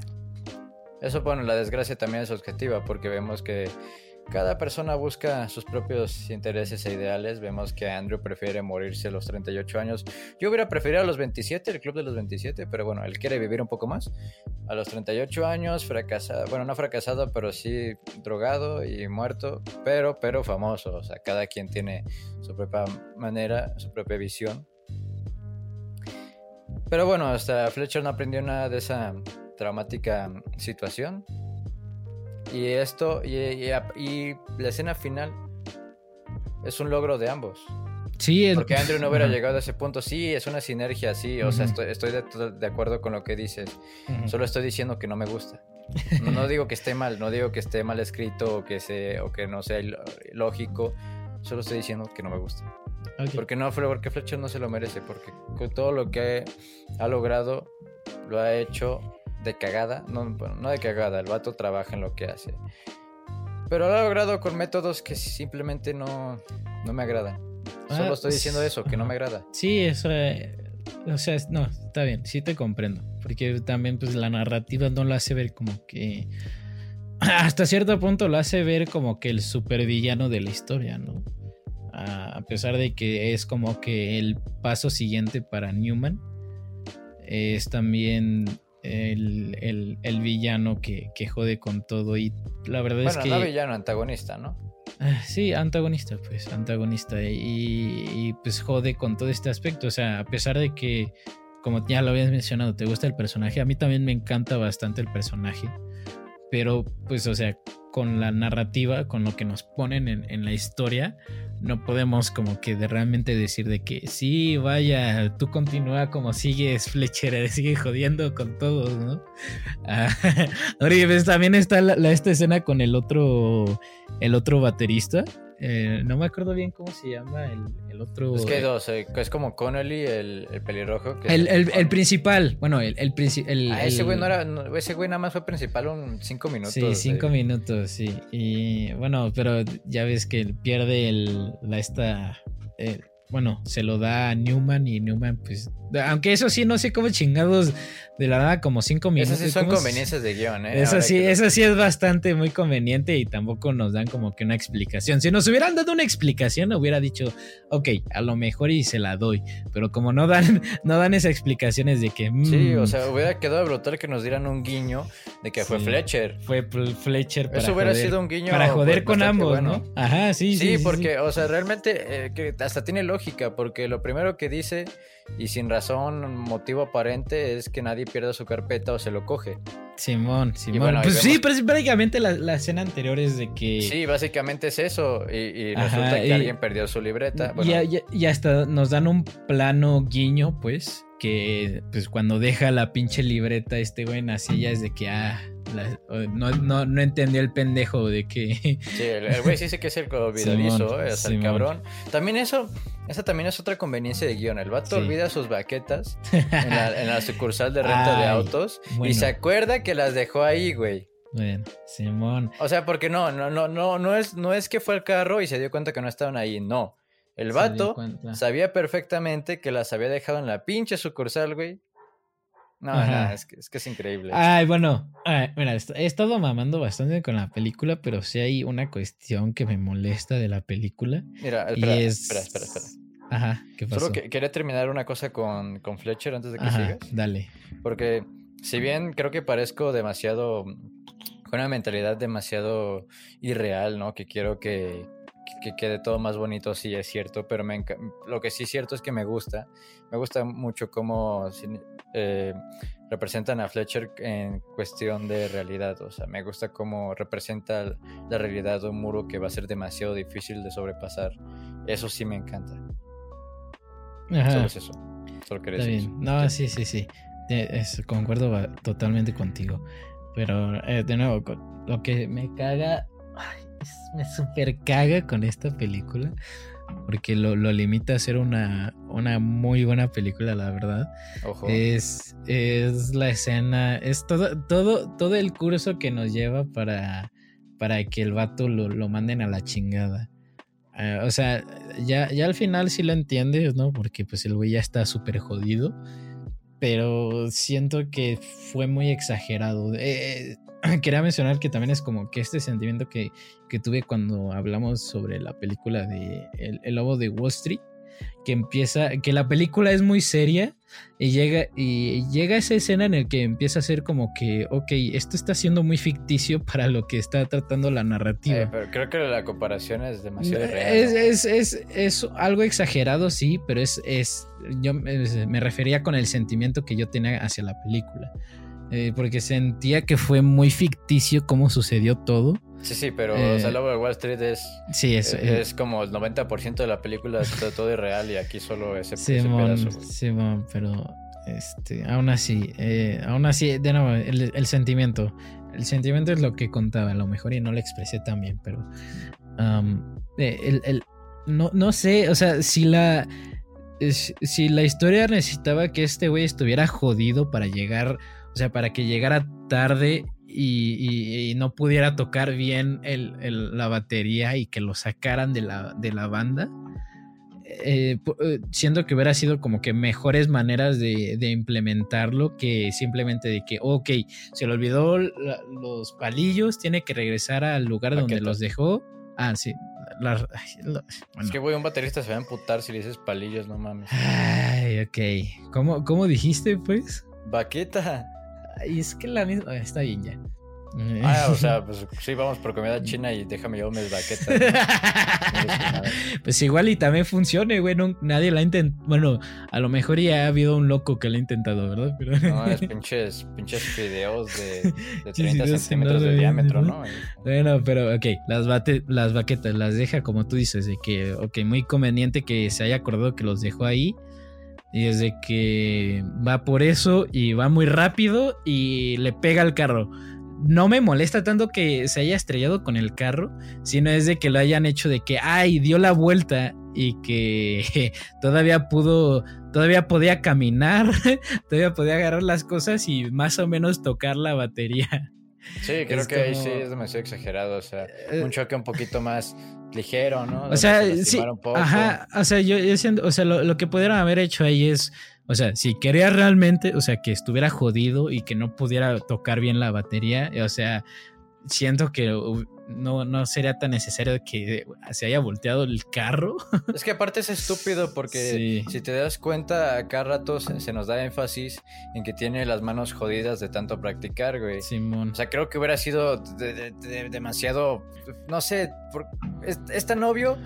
Eso, bueno, la desgracia también es objetiva porque vemos que cada persona busca sus propios intereses e ideales. Vemos que Andrew prefiere morirse a los 38 años. Yo hubiera preferido a los 27, el club de los 27, pero bueno, él quiere vivir un poco más. A los 38 años, fracasado, bueno, no fracasado, pero sí drogado y muerto, pero, pero famoso. O sea, cada quien tiene su propia manera, su propia visión. Pero bueno, hasta Fletcher no aprendió nada de esa traumática situación. Y esto, y, la escena final es un logro de ambos. Sí, Porque Andrew no hubiera llegado a ese punto. Sí, es una sinergia, sí. O sea, estoy, de, acuerdo con lo que dices. Solo estoy diciendo que no me gusta. No, digo que esté mal, no digo que esté mal escrito o que, se, o que no sea lógico. Solo estoy diciendo que no me gusta. Porque no, porque Fletcher no se lo merece. Porque con todo lo que ha logrado, lo ha hecho de cagada. No, no de cagada, el vato trabaja en lo que hace. Pero lo ha logrado con métodos que simplemente no, no me agradan. Solo ah, estoy diciendo eso, que no me agrada. Sí, eso. Eh, o sea, no, está bien, sí te comprendo. Porque también, pues la narrativa no lo hace ver como que. Hasta cierto punto lo hace ver como que el supervillano de la historia, ¿no? A pesar de que es como que el paso siguiente para Newman, es también el, villano que, jode con todo y la verdad es que... no villano, antagonista, ¿no? Ah, sí, antagonista, pues, antagonista y, pues jode con todo este aspecto, o sea, a pesar de que, como ya lo habías mencionado, te gusta el personaje, a mí también me encanta bastante el personaje, pero pues, o sea, con la narrativa, con lo que nos ponen en, en, la historia, no podemos como que de realmente decir de que sí, vaya, tú continúa como sigues, Fletcher, sigue jodiendo con todos, ¿no? Ah, pues, también está la, esta escena con el otro, el otro baterista, eh, no me acuerdo bien cómo se llama el, otro. Es que hay dos, eh, es como Connolly, el, el pelirrojo. el, principal, bueno, el, el, ah, ese güey no era, ese güey nada más fue principal un cinco minutos. Sí, cinco minutos, sí. Y bueno, pero ya ves que pierde el, la esta, eh, bueno, se lo da a Newman y Newman, pues. Aunque eso sí, no sé cómo chingados de la nada, como cinco minutos. Esas sí son conveniencias de guion, ¿eh? Eso sí, eso sí es bastante muy conveniente y tampoco nos dan como que una explicación. Si nos hubieran dado una explicación, hubiera dicho, ok, a lo mejor y se la doy. Pero como no dan, no dan esas explicaciones de que. sí, o mm, sea, hubiera quedado brutal que nos dieran un guiño de que fue Fletcher. Fue Fletcher para Eso hubiera sido un guiño. Para joder con ambos, ¿no? Ajá, sí, sí. Sí, porque, o sea, realmente eh, que hasta tiene lógica porque lo primero que dice, y sin razón, motivo aparente, es que nadie pierda su carpeta o se lo coge. Simón, Simón. pues sí, pero prácticamente la, escena anterior es de que. Sí, básicamente es eso. Y, resulta que alguien perdió su libreta. Y, hasta nos dan un plano guiño, pues. Que pues cuando deja la pinche libreta este güey en la silla es de que, ah, no, no, no entendió el pendejo de que. Sí, el güey sí sé que es el olvidadizo, eh, el cabrón. También eso, esa también es otra conveniencia de guion. El vato olvida sus baquetas en la, sucursal de renta de autos y se acuerda que las dejó ahí, güey. Bueno, Simón. O sea, porque no, no, no, no, no es, no es que fue al carro y se dio cuenta que no estaban ahí, no. El vato sabía perfectamente que las había dejado en la pinche sucursal, güey. No, no, es que, es increíble. Ay, bueno, mira, he estado mamando bastante con la película, pero sí hay una cuestión que me molesta de la película. Mira, espera, espera, espera, espera. Ajá, ¿qué pasó? Solo que, quería terminar una cosa con, con Fletcher antes de que sigas. Dale. Porque si bien creo que parezco demasiado, con una mentalidad demasiado irreal, ¿no? Que quiero que, que quede todo más bonito, sí es cierto, pero me lo que sí es cierto es que me gusta. Me gusta mucho cómo eh, representan a Fletcher en cuestión de realidad. O sea, me gusta cómo representa la realidad de un muro que va a ser demasiado difícil de sobrepasar. Eso sí me encanta. Solo es eso. Solo quería decir No, sí, sí, sí. concuerdo totalmente contigo. Pero, eh, de nuevo, lo que me caga me super caga con esta película. Porque lo, limita a ser una, una, muy buena película, la verdad. Es, es la escena, es todo, todo, todo el curso que nos lleva para, para que el vato lo, manden a la chingada. Ah, o sea, ya, ya al final sí lo entiendes, ¿no? Porque pues el güey ya está súper jodido. Pero siento que fue muy exagerado. Eh, quería mencionar que también es como que este sentimiento que, tuve cuando hablamos sobre la película de El, Lobo de Wall Street, que empieza, que la película es muy seria y llega, y llega esa escena en el que empieza a ser como que, ok, esto está siendo muy ficticio para lo que está tratando la narrativa. Eh, pero creo que la comparación es demasiado real. Es, es, algo exagerado, sí, pero es, es yo me refería con el sentimiento que yo tenía hacia la película. Eh, porque sentía que fue muy ficticio cómo sucedió todo. Sí, sí, pero eh, o de Wall Street es, sí, es, eh, es, como el 90% de la película es todo, irreal y aquí solo ese, Simón, ese pedazo. Simón, pero este, aún así, aún así, de nuevo, el, sentimiento. El sentimiento es lo que contaba, a lo mejor y no lo expresé tan bien, pero el, el, no, no sé, o sea, si la si la historia necesitaba que este güey estuviera jodido para llegar o sea, para que llegara tarde y, no pudiera tocar bien la batería y que lo sacaran de la, de la banda. Eh, eh, siento que hubiera sido como que mejores maneras de, implementarlo que simplemente de que, ok, se le olvidó los palillos, tiene que regresar al lugar donde los dejó. Ah, sí. Es que, güey, un baterista se va a emputar si le dices palillos, no mames. Ay, ok. ¿Cómo, cómo dijiste, pues? Baqueta. Y es que la misma. Está bien ya. Ah, o sea, pues sí, vamos por comida china y déjame llevar mis baquetas. pues igual y también funcione, güey. nadie la ha intentado. Bueno, a lo mejor ya ha habido un loco que lo ha intentado, ¿verdad? Pero... No, es pinches, pinches fideos de, de 30 centímetros de, diámetro, ¿no? Bueno, pero ok, las, bate, las baquetas las deja como tú dices, de que, ok, muy conveniente que se haya acordado que los dejó ahí. Y desde que va por eso y va muy rápido y le pega al carro no me molesta tanto que se haya estrellado con el carro, sino es de que lo hayan hecho de que, ay, dio la vuelta y que todavía pudo, todavía podía caminar, todavía podía agarrar las cosas y más o menos tocar la batería. Sí, creo que ahí sí es demasiado exagerado, o sea, eh, un choque un poquito más ligero, ¿no? O sea, sí, ajá, o sea, yo, siento, o sea, lo, lo que pudieron haber hecho ahí es o sea, si quería realmente, o sea, que estuviera jodido y que no pudiera tocar bien la batería, o sea, siento que no, no sería tan necesario que se haya volteado el carro. Es que aparte es estúpido porque si te das cuenta, a cada rato se, nos da énfasis en que tiene las manos jodidas de tanto practicar, güey. Simón. O sea, creo que hubiera sido demasiado, no sé, es tan obvio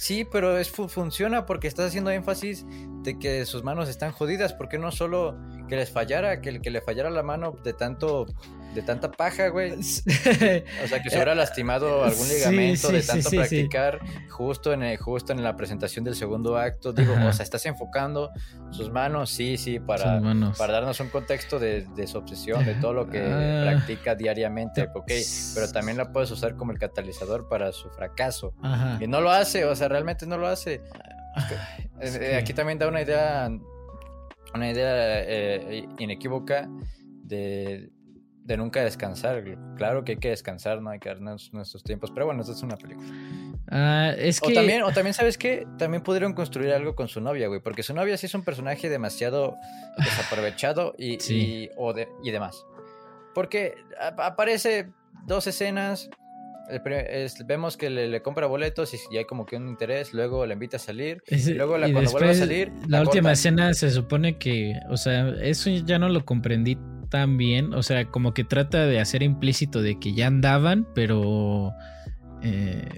Sí, pero es funciona porque estás haciendo énfasis de que sus manos están jodidas. ¿Por qué no solo que les fallara, que, que le fallara la mano de tanto de tanta paja, güey. o sea, que se hubiera lastimado algún ligamento de tanto practicar justo en justo en la presentación del segundo acto. Digo, o sea, estás enfocando sus manos, sí, sí, para, para darnos un contexto de, su obsesión, de todo lo que ah. practica diariamente, ok, pero también la puedes usar como el catalizador para su fracaso. Y no lo hace, o sea, realmente no lo hace. Eh, aquí también da una idea, una idea eh, inequívoca de de nunca descansar. Claro que hay que descansar, no hay que darnos nuestros tiempos. Pero bueno, esto es una película. Ah, es que... O también, o también, ¿sabes qué? También pudieron construir algo con su novia, güey. Porque su novia sí es un personaje demasiado desaprovechado y, y, o de, y demás. Porque aparece dos escenas. vemos que le, compra boletos y, hay como que un interés. Luego le invita a salir. y luego cuando vuelve a salir. La, última escena se supone que. O sea, eso ya no lo comprendí tan bien. O sea, como que trata de hacer implícito de que ya andaban, pero. Eh,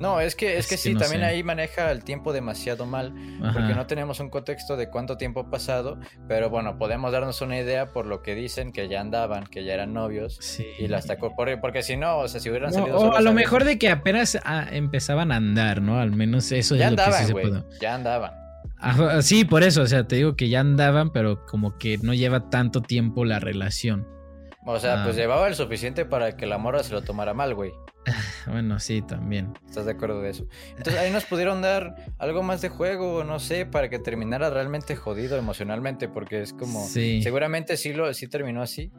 no, es que, es que sí, también ahí maneja el tiempo demasiado mal, porque no tenemos un contexto de cuánto tiempo ha pasado, pero bueno, podemos darnos una idea por lo que dicen que ya andaban, que ya eran novios, y la está porque si no, o sea, si hubieran salido... O a lo mejor de que apenas ah, empezaban a andar, ¿no? Al menos eso ya andaban, güey, Ya andaban sí, por eso, o sea, te digo que ya andaban, pero como que no lleva tanto tiempo la relación. O sea, pues ah. llevaba el suficiente para que la morra se lo tomara mal, güey. Bueno, sí, también. ¿Estás de acuerdo de eso? Entonces ahí nos pudieron dar algo más de juego, no sé, para que terminara realmente jodido emocionalmente, porque es como... Sí. Seguramente sí, lo, sí terminó así,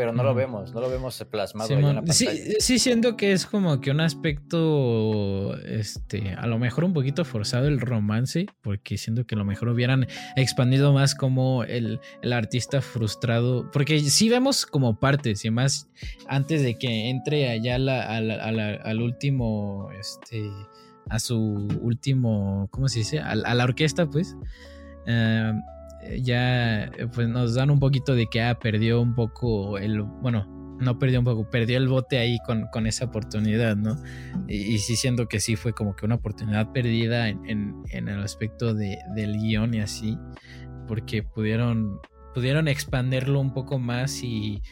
pero no lo vemos, no lo vemos plasmado en la pantalla. Sí, sí, siento que es como que un aspecto, este, a lo mejor un poquito forzado el romance, porque siento que a lo mejor hubieran expandido más como el, artista frustrado, porque sí vemos como partes, y más antes de que entre allá al último, este, a su último, ¿cómo se dice? A, la orquesta, pues. Eh, ya eh, pues nos dan un poquito de que ah, perdió un poco el, bueno, no perdió un poco, perdió el bote ahí con, con esa oportunidad, ¿no? Y, sí siento que sí fue como que una oportunidad perdida en, en, el aspecto de, del guion y así, porque pudieron, pudieron expanderlo un poco más y,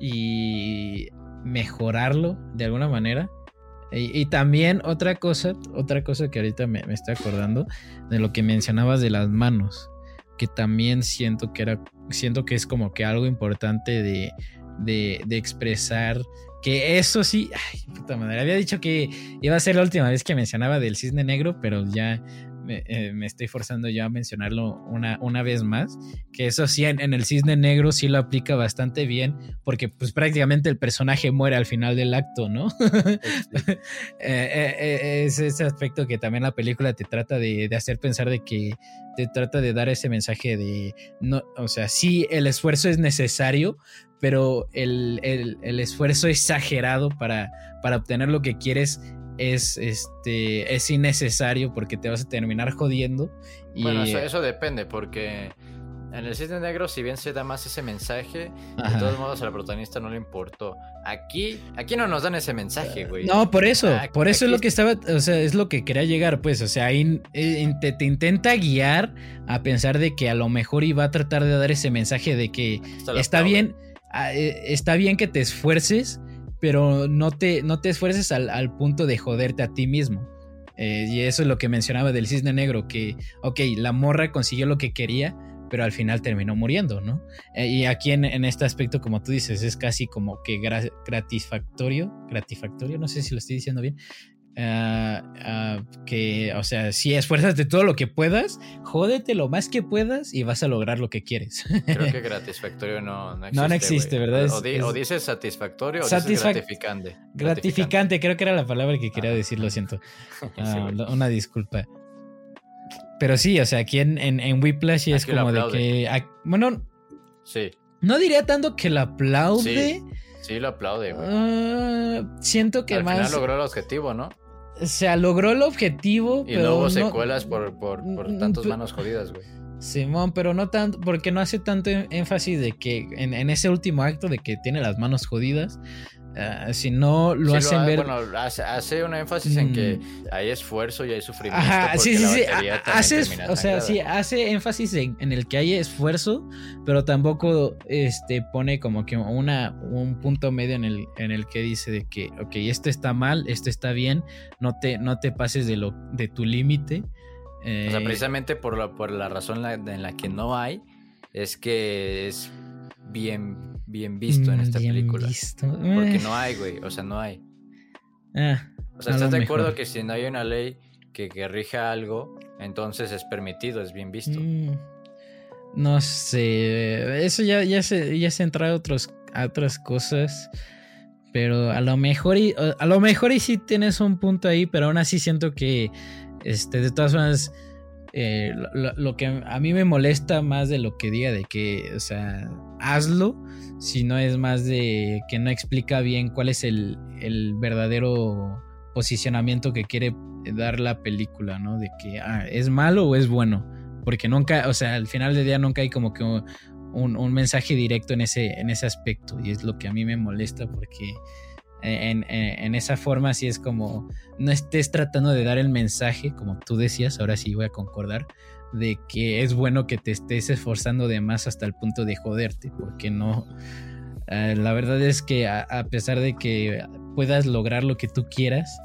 y mejorarlo de alguna manera. Y, también otra cosa, otra cosa que ahorita me, me estoy acordando de lo que mencionabas de las manos que también siento que era, siento que es como que algo importante de, de, expresar. Que eso sí, ay, puta madre, había dicho que iba a ser la última vez que mencionaba del cisne negro, pero ya eh, me, estoy forzando yo a mencionarlo una, una vez más, que eso sí, en, el cisne negro sí lo aplica bastante bien, porque pues prácticamente el personaje muere al final del acto, ¿no? Eh, eh, es ese aspecto que también la película te trata de, hacer pensar de que te trata de dar ese mensaje de, no, o sea, sí, el esfuerzo es necesario, pero el, el esfuerzo exagerado para, para obtener lo que quieres es, este, es innecesario porque te vas a terminar jodiendo. Bueno, eso, depende porque en el Cisne Negro, si bien se da más ese mensaje, Ajá. de todos modos a la protagonista no le importó. Aquí, aquí no nos dan ese mensaje, güey. No, por eso, Ah, por eso es lo que estaba, o sea, es lo que quería llegar, pues, o sea, ahí eh, te, te intenta guiar a pensar de que a lo mejor iba a tratar de dar ese mensaje de que está bien, ah, eh, está bien que te esfuerces, pero no te, no te esfuerces al, al punto de joderte a ti mismo. Eh, y eso es lo que mencionaba del cisne negro, que, ok, la morra consiguió lo que quería, pero al final terminó muriendo, ¿no? Eh, y aquí en, en este aspecto, como tú dices, es casi como que gra- gratifactorio, gratifactorio, no sé si lo estoy diciendo bien. Ah, ah, que, o sea, si esfuérzate todo lo que puedas, jódete lo más que puedas y vas a lograr lo que quieres. Creo que gratisfactorio no, no existe. No, no existe, güey. ¿verdad? O, di- es- o dices satisfactorio o Satisfac- dices gratificante. Gratificante, creo que era la palabra que quería Ajá. decir, lo siento. Ah, lo- una disculpa. Pero sí, o sea, aquí en, en, en Whiplash es Aquí como de que. ah, Bueno, Sí, no diría tanto que la aplaude. Sí, sí lo aplaude, güey. ah, siento que Al más. final logró el objetivo, ¿no? O sea, logró el objetivo, Y pero. no hubo no- secuelas por, por, por Mm, tantas pe- manos jodidas, güey. Simón, pero no tanto, porque no hace tanto en- énfasis de que en, en ese último acto de que tiene las manos jodidas, ah, si no lo Sí hacen ha- ver. Bueno, hace, hace un énfasis en que Mm. hay esfuerzo y hay sufrimiento. Ajá, sí, sí, sí. también Hace, o sea, sí, hace énfasis en, en el que hay esfuerzo, pero tampoco este, pone como que una, un punto medio en el, en el que dice de que, ok, esto está mal, esto está bien, no te, no te pases de, lo, de tu límite. Eh, O sea, precisamente por la, por la razón la- en la que no hay, es que es bien, bien visto en esta mm, bien película. visto. Porque Eh, no hay, güey. O sea, no hay. ah, O sea, ¿estás de acuerdo que si no hay una ley que, que rija algo, entonces es permitido, es bien visto? Mm, No sé, eso ya, ya se, ya se entra a, otros, a otras cosas, pero a lo mejor y, a lo mejor y sí tienes un punto ahí, pero aún así siento que, este, de todas formas, eh, lo, que a mí me molesta más de lo que diga de que, o sea, hazlo, si no es más de que no explica bien cuál es el, el verdadero posicionamiento que quiere dar la película, ¿no? De que ah, es malo o es bueno. Porque nunca, o sea, al final del día nunca hay como que un, un- un mensaje directo en ese, en ese aspecto. Y es lo que a mí me molesta porque en, en- en esa forma sí es como no estés tratando de dar el mensaje, como tú decías, ahora sí voy a concordar, de que es bueno que te estés esforzando de más hasta el punto de joderte, porque no... eh, la verdad es que a, a pesar de que puedas lograr lo que tú quieras,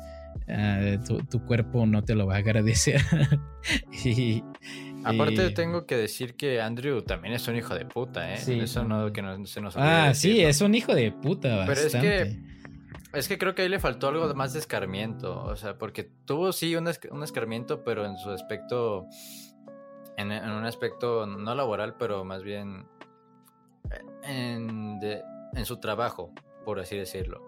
eh, tu, tu cuerpo no te lo va a agradecer. y, Aparte y- tengo que decir que Andrew también es un hijo de puta, ¿eh? Sí, Eso no que no, se nos olvide Ah, sí, es un hijo de puta Pero es bastante. que Es que creo que ahí le faltó algo más de escarmiento, o sea, porque tuvo sí un, esc- un escarmiento, pero en su aspecto, en, un aspecto no laboral, pero más bien eh, en, su trabajo, por así decirlo.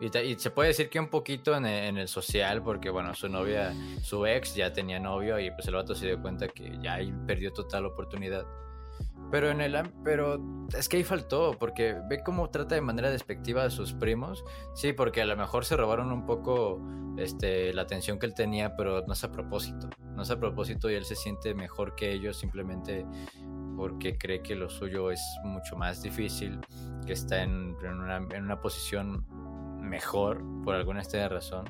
Y, se puede decir que un poquito en el, en el social, porque bueno, su novia, su ex ya tenía novio y pues el vato se dio cuenta que ya perdió total oportunidad. Pero en el pero es que ahí faltó, porque ve cómo trata de manera despectiva a sus primos. Sí, porque a lo mejor se robaron un poco este, la atención que él tenía, pero no es a propósito. No es a propósito y él se siente mejor que ellos simplemente porque cree que lo suyo es mucho más difícil, que está en, en una, en una posición mejor por alguna extraña razón.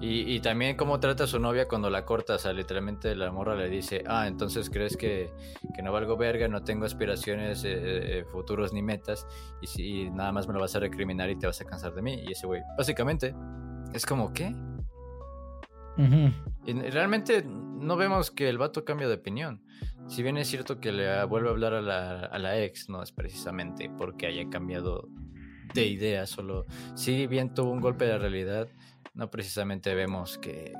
Y, y también cómo trata a su novia cuando la corta, o sea, literalmente la morra le dice, ah, entonces crees que, que no valgo verga, no tengo aspiraciones eh, eh, futuros ni metas, y, si, y nada más me lo vas a recriminar y te vas a cansar de mí. Y ese güey, básicamente, es como, ¿qué? Y realmente no vemos que el vato cambia de opinión. Si bien es cierto que le vuelve a hablar a la, a la ex, no es precisamente porque haya cambiado de idea, solo si bien tuvo un golpe de realidad, no precisamente vemos que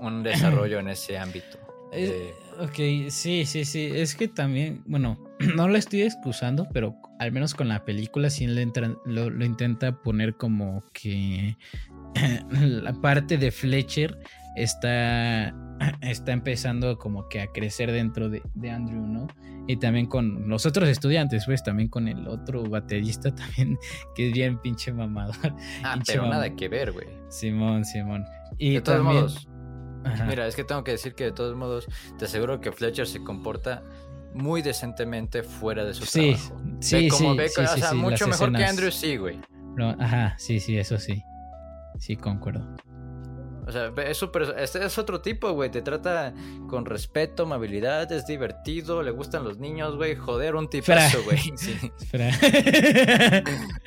un desarrollo en ese ámbito. Es- ok, sí, sí, sí. Es que también, bueno, no lo estoy excusando, pero al menos con la película sí le entra- lo, lo intenta poner como que la parte de Fletcher está, está empezando como que a crecer dentro de, de Andrew, ¿no? Y también con los otros estudiantes, pues también con el otro baterista también, que es bien pinche mamador. Ah, pinche pero nada que ver, güey. Simón, Simón. Y De todos también- modos, Ajá. mira, es que tengo que decir que de todos modos, te aseguro que Fletcher se comporta muy decentemente fuera de su Sí, trabajo. sí, como sí, ve- sí, o sea, sí, mucho mejor que Andrew sí, güey. No, ajá, sí, sí, eso sí. Sí, concuerdo. O sea, es, súper- este es otro tipo, güey. Te trata con respeto, amabilidad, es divertido, le gustan los niños, güey. Joder, un tipazo, güey. Sí.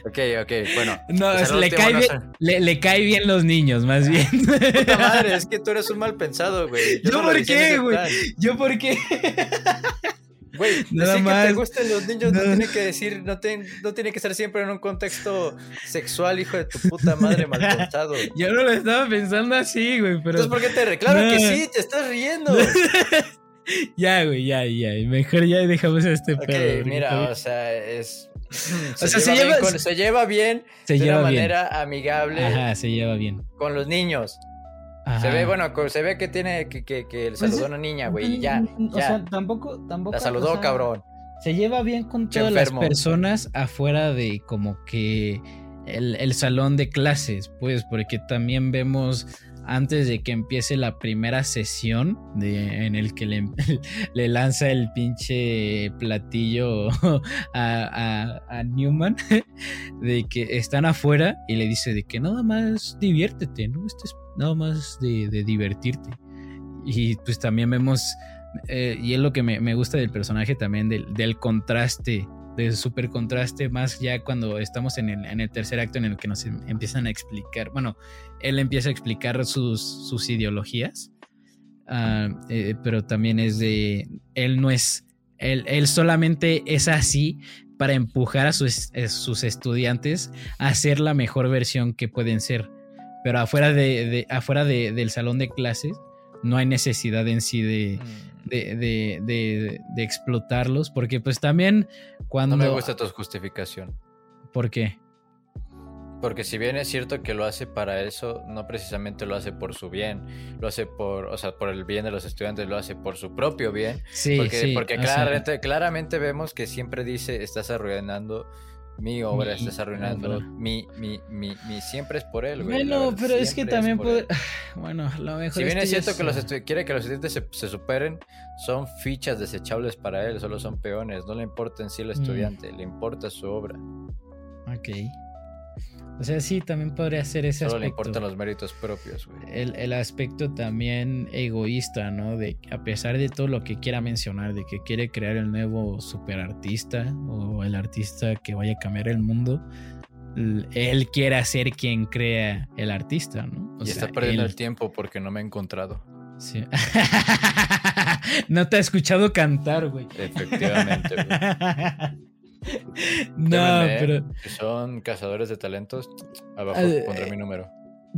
Ok, ok, bueno. No, Pues le, último cae no bien, le, le cae bien los niños, más bien. Puta madre, es que tú eres un mal pensado, güey. ¿Yo no lo por qué, güey? ¿Yo por qué? Güey, Nada decir que más. te gustan los niños no, No. tiene que decir, no, te- no tiene que ser siempre en un contexto sexual, hijo de tu puta madre mal pensado. Yo no lo estaba pensando así, güey, pero... Entonces, ¿por qué te reclamo No. que sí? Te estás riendo. Ya, güey, ya, ya. Mejor ya dejamos este Ok, pedo. porque mira, o sea, es. O sea, se lleva lleva- bien con- se lleva bien se de lleva una bien. manera amigable Ajá, se lleva bien. con los niños. Ajá. Se ve, bueno, se ve que tiene que, que, que le Pues, saludó a una niña, güey, y ya, O ya. sea, tampoco, tampoco. la saludó, o sea, cabrón. Se lleva bien con todas las personas afuera de como que el, el salón de clases, pues, porque también vemos antes de que empiece la primera sesión de, en el que le, le lanza el pinche platillo a, a- a Newman, de que están afuera y le dice de que nada más diviértete, ¿no? Esto es nada más de, de divertirte. Y pues también vemos eh, y es lo que me, me gusta del personaje también, del, del contraste, del super contraste, más ya cuando estamos en el, en el tercer acto en el que nos em- empiezan a explicar, bueno, él empieza a explicar sus, sus ideologías, ah, eh, pero también es de, él no es, él, él solamente es así para empujar a sus, eh, sus estudiantes a ser la mejor versión que pueden ser, pero afuera, de, de- afuera de- del salón de clases no hay necesidad en sí de, Mm, de, de- de- de explotarlos, porque pues también cuando... No me gusta tu justificación. ¿Por qué? Porque si bien es cierto que lo hace para eso, no precisamente lo hace por su bien, lo hace por, o sea, por el bien de los estudiantes, lo hace por su propio bien. Sí, porque sí. porque sea, claramente, claramente vemos que siempre dice, estás arruinando mi obra, Mi estás arruinando mi, mi, mi, mi, siempre es por él, güey. Bueno, pero es que también puede... Bueno, lo mejor Si bien es cierto que los quiere que los estudiantes se, se superen, son fichas desechables para él, solo son peones, no le importa en sí el Mm. estudiante, le importa su obra, Ok. O sea, sí, también podría ser ese solo le aspecto. importan los méritos propios, güey. el, el aspecto también egoísta, ¿no? De a pesar de todo lo que quiera mencionar, de que quiere crear el nuevo superartista o el artista que vaya a cambiar el mundo, él quiere ser quien crea el artista, ¿no? O y sea, está perdiendo él- el tiempo porque no me he encontrado. sí. no te ha escuchado cantar, güey. Efectivamente, güey. no, Llámenme, pero Si son cazadores de talentos, abajo Eh, pondré mi número.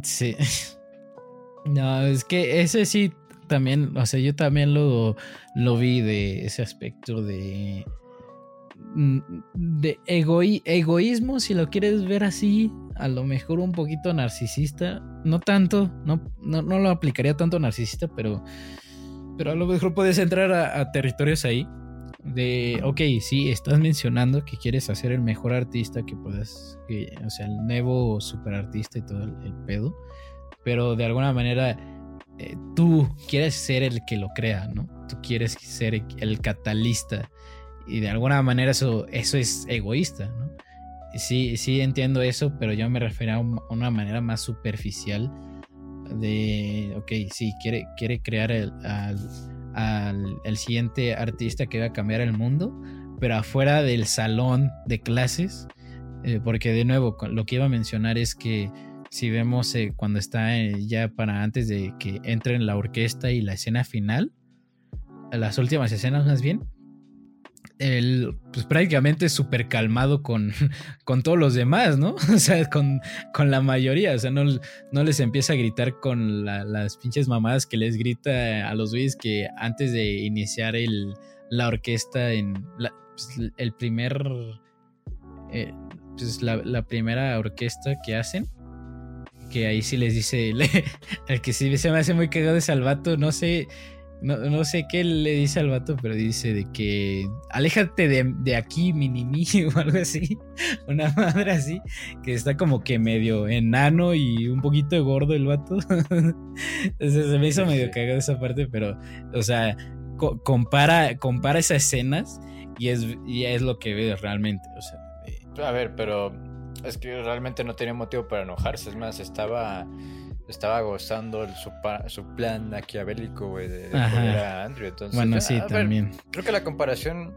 Sí. No, es que ese sí también, o sea, yo también lo, lo vi de ese aspecto de mm, de egoí- egoísmo, si lo quieres ver así, a lo mejor un poquito narcisista, no tanto, no, no, no lo aplicaría tanto narcisista, pero, pero a lo mejor puedes entrar a, a territorios ahí de, ok, sí, estás mencionando que quieres hacer el mejor artista que puedas, o sea, el nuevo superartista y todo el, pedo, pero de alguna manera eh, tú quieres ser el que lo crea, ¿no? Tú quieres ser el catalista y de alguna manera eso, eso es egoísta, ¿no? Sí, sí entiendo eso, pero yo me refería a una manera más superficial de, ok, sí, quiere, quiere crear el, al, al- el siguiente artista que va a cambiar el mundo, pero afuera del salón de clases, eh, porque de nuevo, lo que iba a mencionar es que si vemos eh, cuando está eh, ya para antes de que entre en la orquesta y la escena final, las últimas escenas más bien, él pues prácticamente súper calmado con, con todos los demás, ¿no? O sea, con, con la mayoría, o sea, no, no les empieza a gritar con la- las pinches mamadas que les grita a los güeyes que antes de iniciar el, la orquesta en pues, el primer... eh, pues la, la primera orquesta que hacen, que ahí sí les dice, el que sí se me hace muy cagado es al vato, no sé, no, no sé qué le dice al vato, pero dice de que aléjate de, de aquí, minimi, o algo así, una madre así, que está como que medio enano y un poquito gordo el vato. Entonces se me hizo medio cagado esa parte, pero, o sea, compara, compara esas escenas y es, y es lo que ves realmente. O sea, A ver, pero es que realmente no tenía motivo para enojarse. Es más, estaba, estaba gozando el, su, su, plan maquiavélico, güey, de, de a Andrew. Entonces, bueno, sí, también. creo que la comparación,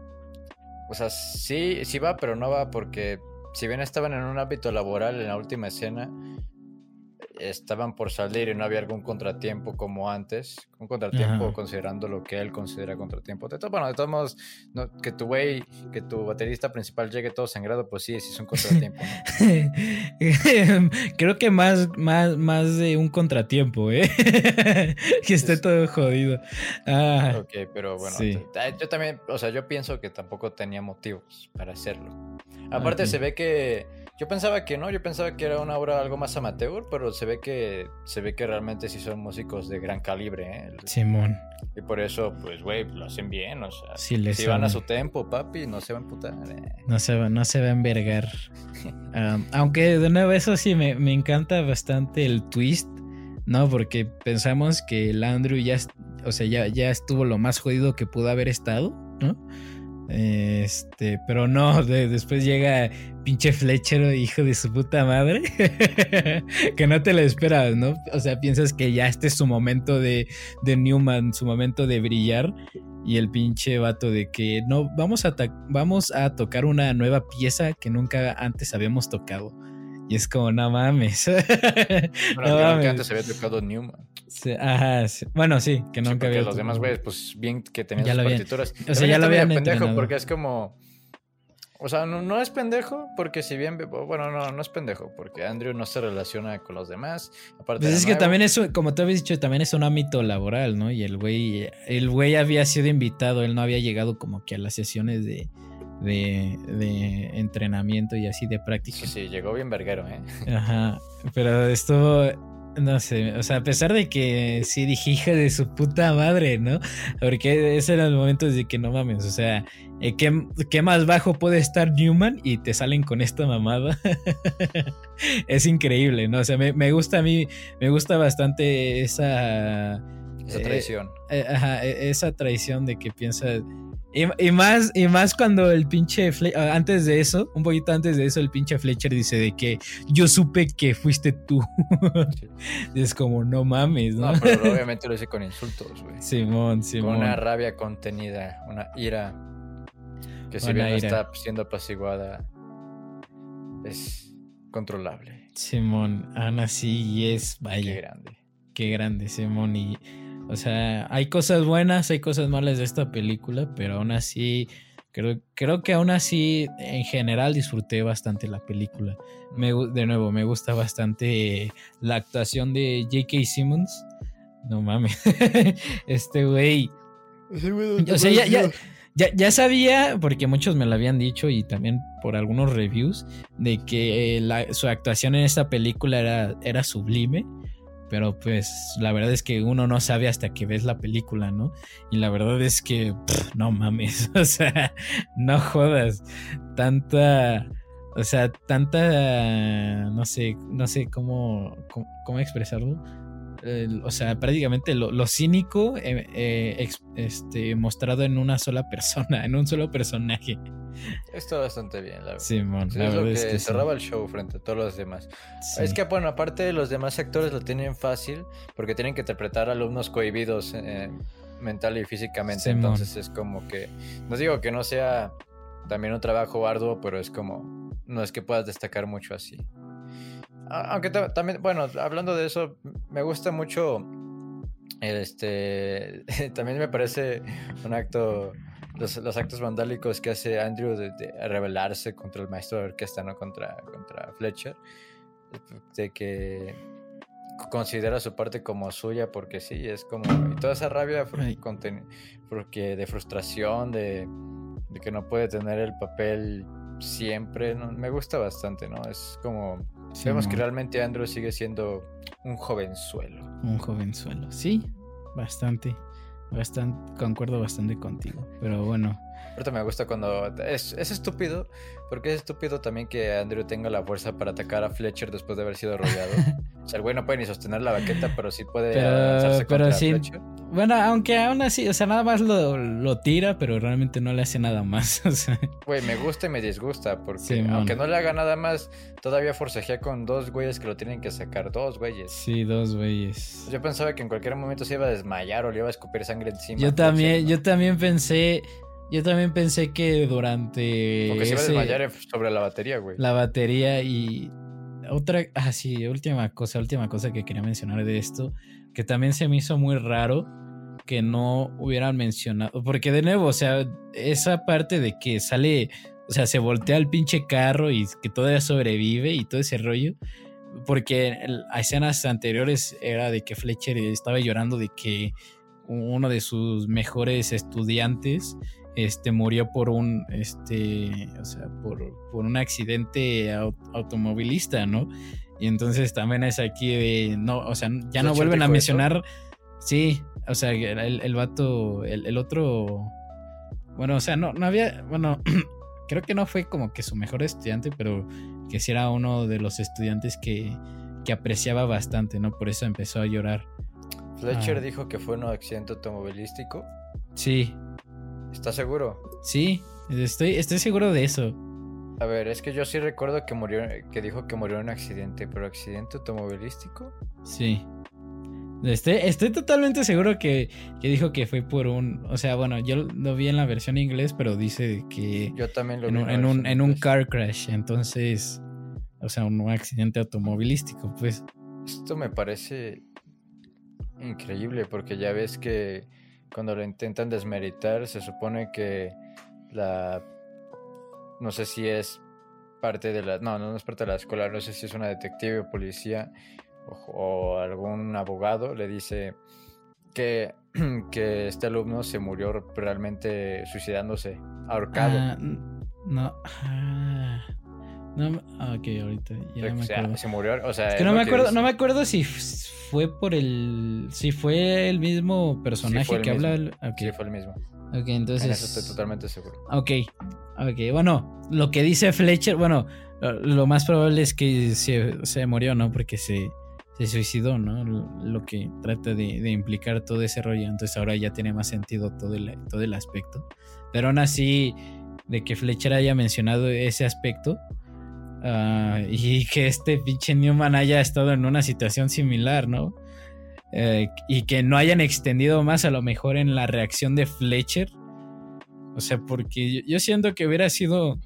o sea, sí, sí va, pero no va porque si bien estaban en un ámbito laboral en la última escena, estaban por salir y no había algún contratiempo como antes. Un contratiempo considerando lo que él considera contratiempo. De todo, bueno, de todos modos, que tu güey, que tu baterista principal llegue todo sangrado, pues sí, sí es un contratiempo. Creo que más, más, más de un contratiempo, ¿eh? que esté todo jodido. Ah, ok, pero bueno, yo también, o sea, yo pienso que tampoco tenía motivos para hacerlo. Aparte se ve que yo pensaba que no, yo pensaba que era una obra algo más amateur, pero se ve que se ve que realmente sí son músicos de gran calibre, ¿eh? Simón. Y por eso, pues, güey, lo hacen bien, o sea, si van a su tempo, papi, no se van a emputar. Eh. No se va, no se va a envergar. aunque de nuevo eso sí me, me encanta bastante el twist, ¿no? Porque pensamos que el Andrew ya, o sea, ya, ya estuvo lo más jodido que pudo haber estado, ¿no? Este, pero no, después llega pinche Fletcher, hijo de su puta madre, que no te lo esperas, ¿no? O sea, piensas que ya este es su momento de, de Newman, su momento de brillar, y el pinche vato de que no, vamos a, vamos a tocar una nueva pieza que nunca antes habíamos tocado. Y es como, no mames. no mames. antes había tocado Newman. ajá, Bueno, sí, que nunca había. los demás güeyes, pues bien que tenían sus partituras. O sea, ya lo habían pendejo porque es como. O sea, no, es pendejo porque si bien, bueno, no, no es pendejo porque Andrew no se relaciona con los demás. Aparte pues es que también es, como te habías dicho, también es un ámbito laboral, ¿no? Y el güey, el güey había sido invitado, él no había llegado como que a las sesiones de, de, entrenamiento y así de práctica. Sí, sí, llegó bien verguero, ¿eh? Ajá, pero esto, no sé, o sea, a pesar de que sí dije hija de su puta madre, ¿no? Porque ese eran los momentos de que no mames, o sea, eh, ¿qué, más bajo puede estar Newman y te salen con esta mamada? es increíble, ¿no? O sea, me, gusta a mí, me gusta bastante esa... Esa traición. Eh, ajá, e, esa traición de que piensas y, más, y más cuando el pinche ah, antes de eso, un poquito antes de eso, el pinche Fletcher dice de que yo supe que fuiste tú. es como, no mames, ¿no? No, pero obviamente lo dice con insultos, güey. Simón, Simón. Con una rabia contenida, una ira que si bien está siendo apaciguada, es controlable. Simón, Ana sí es, vaya. Qué grande. Qué grande, Simón. Y o sea, hay cosas buenas, hay cosas malas de esta película, pero aún así, creo, creo que aún así, en general, disfruté bastante la película. Me, de nuevo, me gusta bastante la actuación de J.K. Simmons. No mames. este güey. O sea, ya, ya, sabía, porque muchos me lo habían dicho y también por algunos reviews, de que su actuación en esta película era, era sublime. Pero pues la verdad es que uno no sabe hasta que ves la película, ¿no? Y la verdad es que no mames, o sea, no jodas. Tanta, o sea, tanta, no sé, no sé cómo, cómo expresarlo o sea, prácticamente lo, cínico eh, eh, este, mostrado en una sola persona, en un solo personaje. Está bastante bien, la verdad. Simón, es lo que, cerraba el show frente a todos los demás. Es que, bueno, aparte los demás actores lo tienen fácil porque tienen que interpretar alumnos cohibidos eh, mental y físicamente. Entonces es como que, no digo que no sea también un trabajo arduo, pero es como, no es que puedas destacar mucho así. Aunque también, bueno, hablando de eso, me gusta mucho. Este. también me parece un acto. Los, actos vandálicos que hace Andrew de, rebelarse contra el maestro de orquesta, ¿no? Contra, contra Fletcher. De que considera su parte como suya porque sí, es como... Y toda esa rabia porque de frustración, de, de, que no puede tener el papel siempre, ¿no? me gusta bastante, ¿no? Es como Vemos que realmente Andrew sigue siendo un jovenzuelo. Un jovenzuelo, sí, bastante. Bastante, concuerdo bastante contigo. Pero bueno. Ahorita me gusta cuando. Es, es estúpido, porque es estúpido también que Andrew tenga la fuerza para atacar a Fletcher después de haber sido rodeado. o sea, el güey no puede ni sostener la baqueta, pero sí puede pero, pero sí, Bueno, aunque aún así, o sea, nada más lo, tira, pero realmente no le hace nada más. O sea. Güey, me gusta y me disgusta, porque aunque no le haga nada más, todavía forcejea con dos güeyes que lo tienen que sacar, dos güeyes. Sí, dos güeyes. Yo pensaba que en cualquier momento se iba a desmayar o le iba a escupir sangre encima. Yo también, yo también pensé, yo también pensé que durante. Porque se iba a desmayar sobre la batería, güey. La batería y. Otra. Ah, sí, última cosa, última cosa que quería mencionar de esto. Que también se me hizo muy raro que no hubieran mencionado. Porque de nuevo, o sea, esa parte de que sale. O sea, se voltea el pinche carro y que todavía sobrevive y todo ese rollo. Porque a escenas anteriores era de que Fletcher estaba llorando de que uno de sus mejores estudiantes este, murió por un, este, o sea, por, un accidente automovilista, ¿no? Y entonces también es aquí de, no, o sea, ya no vuelven a mencionar, sí, o sea, el, el vato, el, otro, bueno, o sea, no, no había, bueno, creo que no fue como que su mejor estudiante, pero que sí era uno de los estudiantes que, que apreciaba bastante, ¿no? Por eso empezó a llorar. Fletcher ah. dijo que fue un accidente automovilístico. Sí, ¿Estás seguro? Sí, estoy, estoy seguro de eso. A ver, es que yo sí recuerdo que murió, que dijo que murió en un accidente, pero accidente automovilístico. Sí. Estoy, estoy totalmente seguro que, dijo que fue por un. O sea, bueno, yo lo vi en la versión inglés, pero dice que. Yo también lo en, vi. En, un, en un car crash. Entonces. O sea, un accidente automovilístico, pues. Esto me parece increíble, porque ya ves que cuando lo intentan desmeritar, se supone que la... No sé si es parte de la... No, no es parte de la escuela, no sé si es una detective o policía o, algún abogado, le dice que, que este alumno se murió realmente suicidándose, ahorcado. Ah, no. Ah, no, ah, ok, ahorita ya me acuerdo. Se murió, o sea, es que no me acuerdo, no me acuerdo si fue por el. Si fue el mismo personaje que habla. Sí, fue el mismo. Ok, entonces. En eso estoy totalmente seguro. Ok. Ok, bueno, lo que dice Fletcher, bueno, lo más probable es que se, se murió, ¿no? Porque se, se suicidó, ¿no? Lo, que trata de, de, implicar todo ese rollo. Entonces ahora ya tiene más sentido todo el, todo el aspecto. Pero aún así, de que Fletcher haya mencionado ese aspecto, Ah, y que este pinche Newman haya estado en una situación similar, ¿no? Eh, y que no hayan extendido más a lo mejor en la reacción de Fletcher. O sea, porque yo, siento que hubiera sido...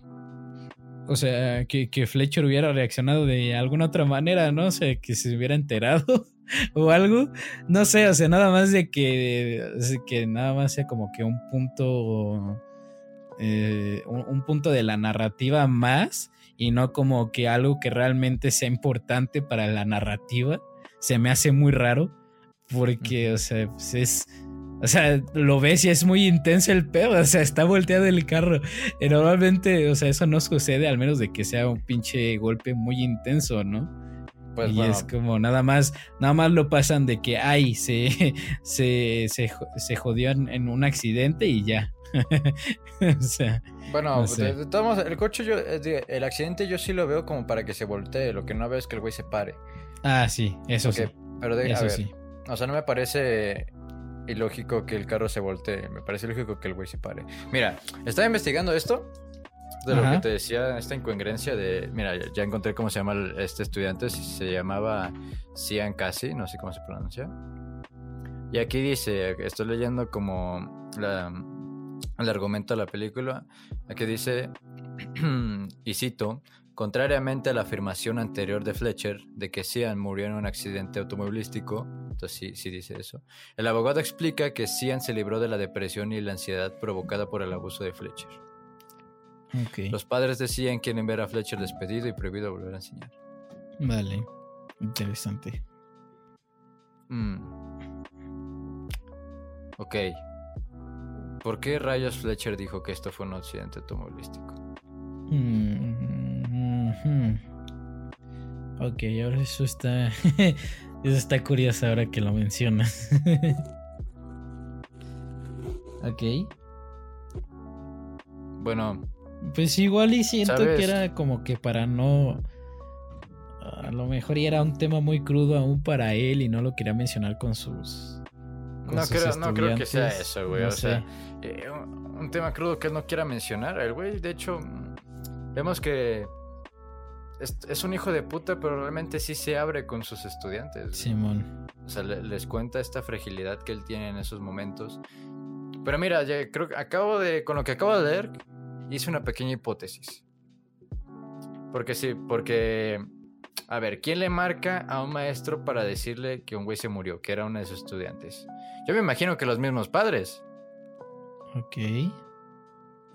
O sea, que, Fletcher hubiera reaccionado de alguna otra manera, ¿no? O sea, que se hubiera enterado o algo. No sé, o sea, nada más de que, que nada más sea como que un punto... Eh, un punto de la narrativa más y no como que algo que realmente sea importante para la narrativa. Se me hace muy raro porque, o sea, pues es... O sea, lo ves y es muy intenso el pedo, o sea, está volteado el carro. Y normalmente, o sea, eso no sucede al menos de que sea un pinche golpe muy intenso, ¿no? Pues y es como nada más, nada más lo pasan de que, ay, se, se, se, jodió en, un accidente y ya. o sea, bueno, de, todos el coche, yo, el accidente yo sí lo veo como para que se voltee. Lo que no veo es que el güey se pare. Ah, sí, eso sí. Pero de, eso sí. O sea, no me parece ilógico que el carro se voltee. Me parece lógico que el güey se pare. Mira, estaba investigando esto. De lo que te decía, esta incongruencia de. Mira, ya, encontré cómo se llama este estudiante. Se llamaba Cian Cassi, no sé cómo se pronuncia. Y aquí dice, estoy leyendo como la, el argumento de la película, aquí dice, y cito, contrariamente a la afirmación anterior de Fletcher de que Cian murió en un accidente automovilístico, entonces sí, sí dice eso, el abogado explica que Cian se libró de la depresión y la ansiedad provocada por el abuso de Fletcher. Los padres de Cian quieren ver a Fletcher despedido y prohibido volver a enseñar. Vale, interesante. Mm. Ok, ¿Por qué rayos Fletcher dijo que esto fue un accidente automovilístico? Mm-hmm. Ok, ahora eso está. eso está curioso ahora que lo mencionas. ok. Bueno. Pues igual y siento que era como que para no. A lo mejor era un tema muy crudo aún para él y no lo quería mencionar con sus No creo, no creo que sea eso, güey. no o sé. sea, eh, un tema crudo que él no quiera mencionar. El güey, de hecho, mm, vemos que es, es un hijo de puta, pero realmente sí se abre con sus estudiantes. Simón. O sea, le- les cuenta esta fragilidad que él tiene en esos momentos. Pero mira, ya creo que acabo de. Con lo que acabo de leer, hice una pequeña hipótesis. Porque sí, porque. A ver, ¿quién le marca a un maestro para decirle que un güey se murió, que era uno de sus estudiantes? Yo me imagino que los mismos padres. Ok.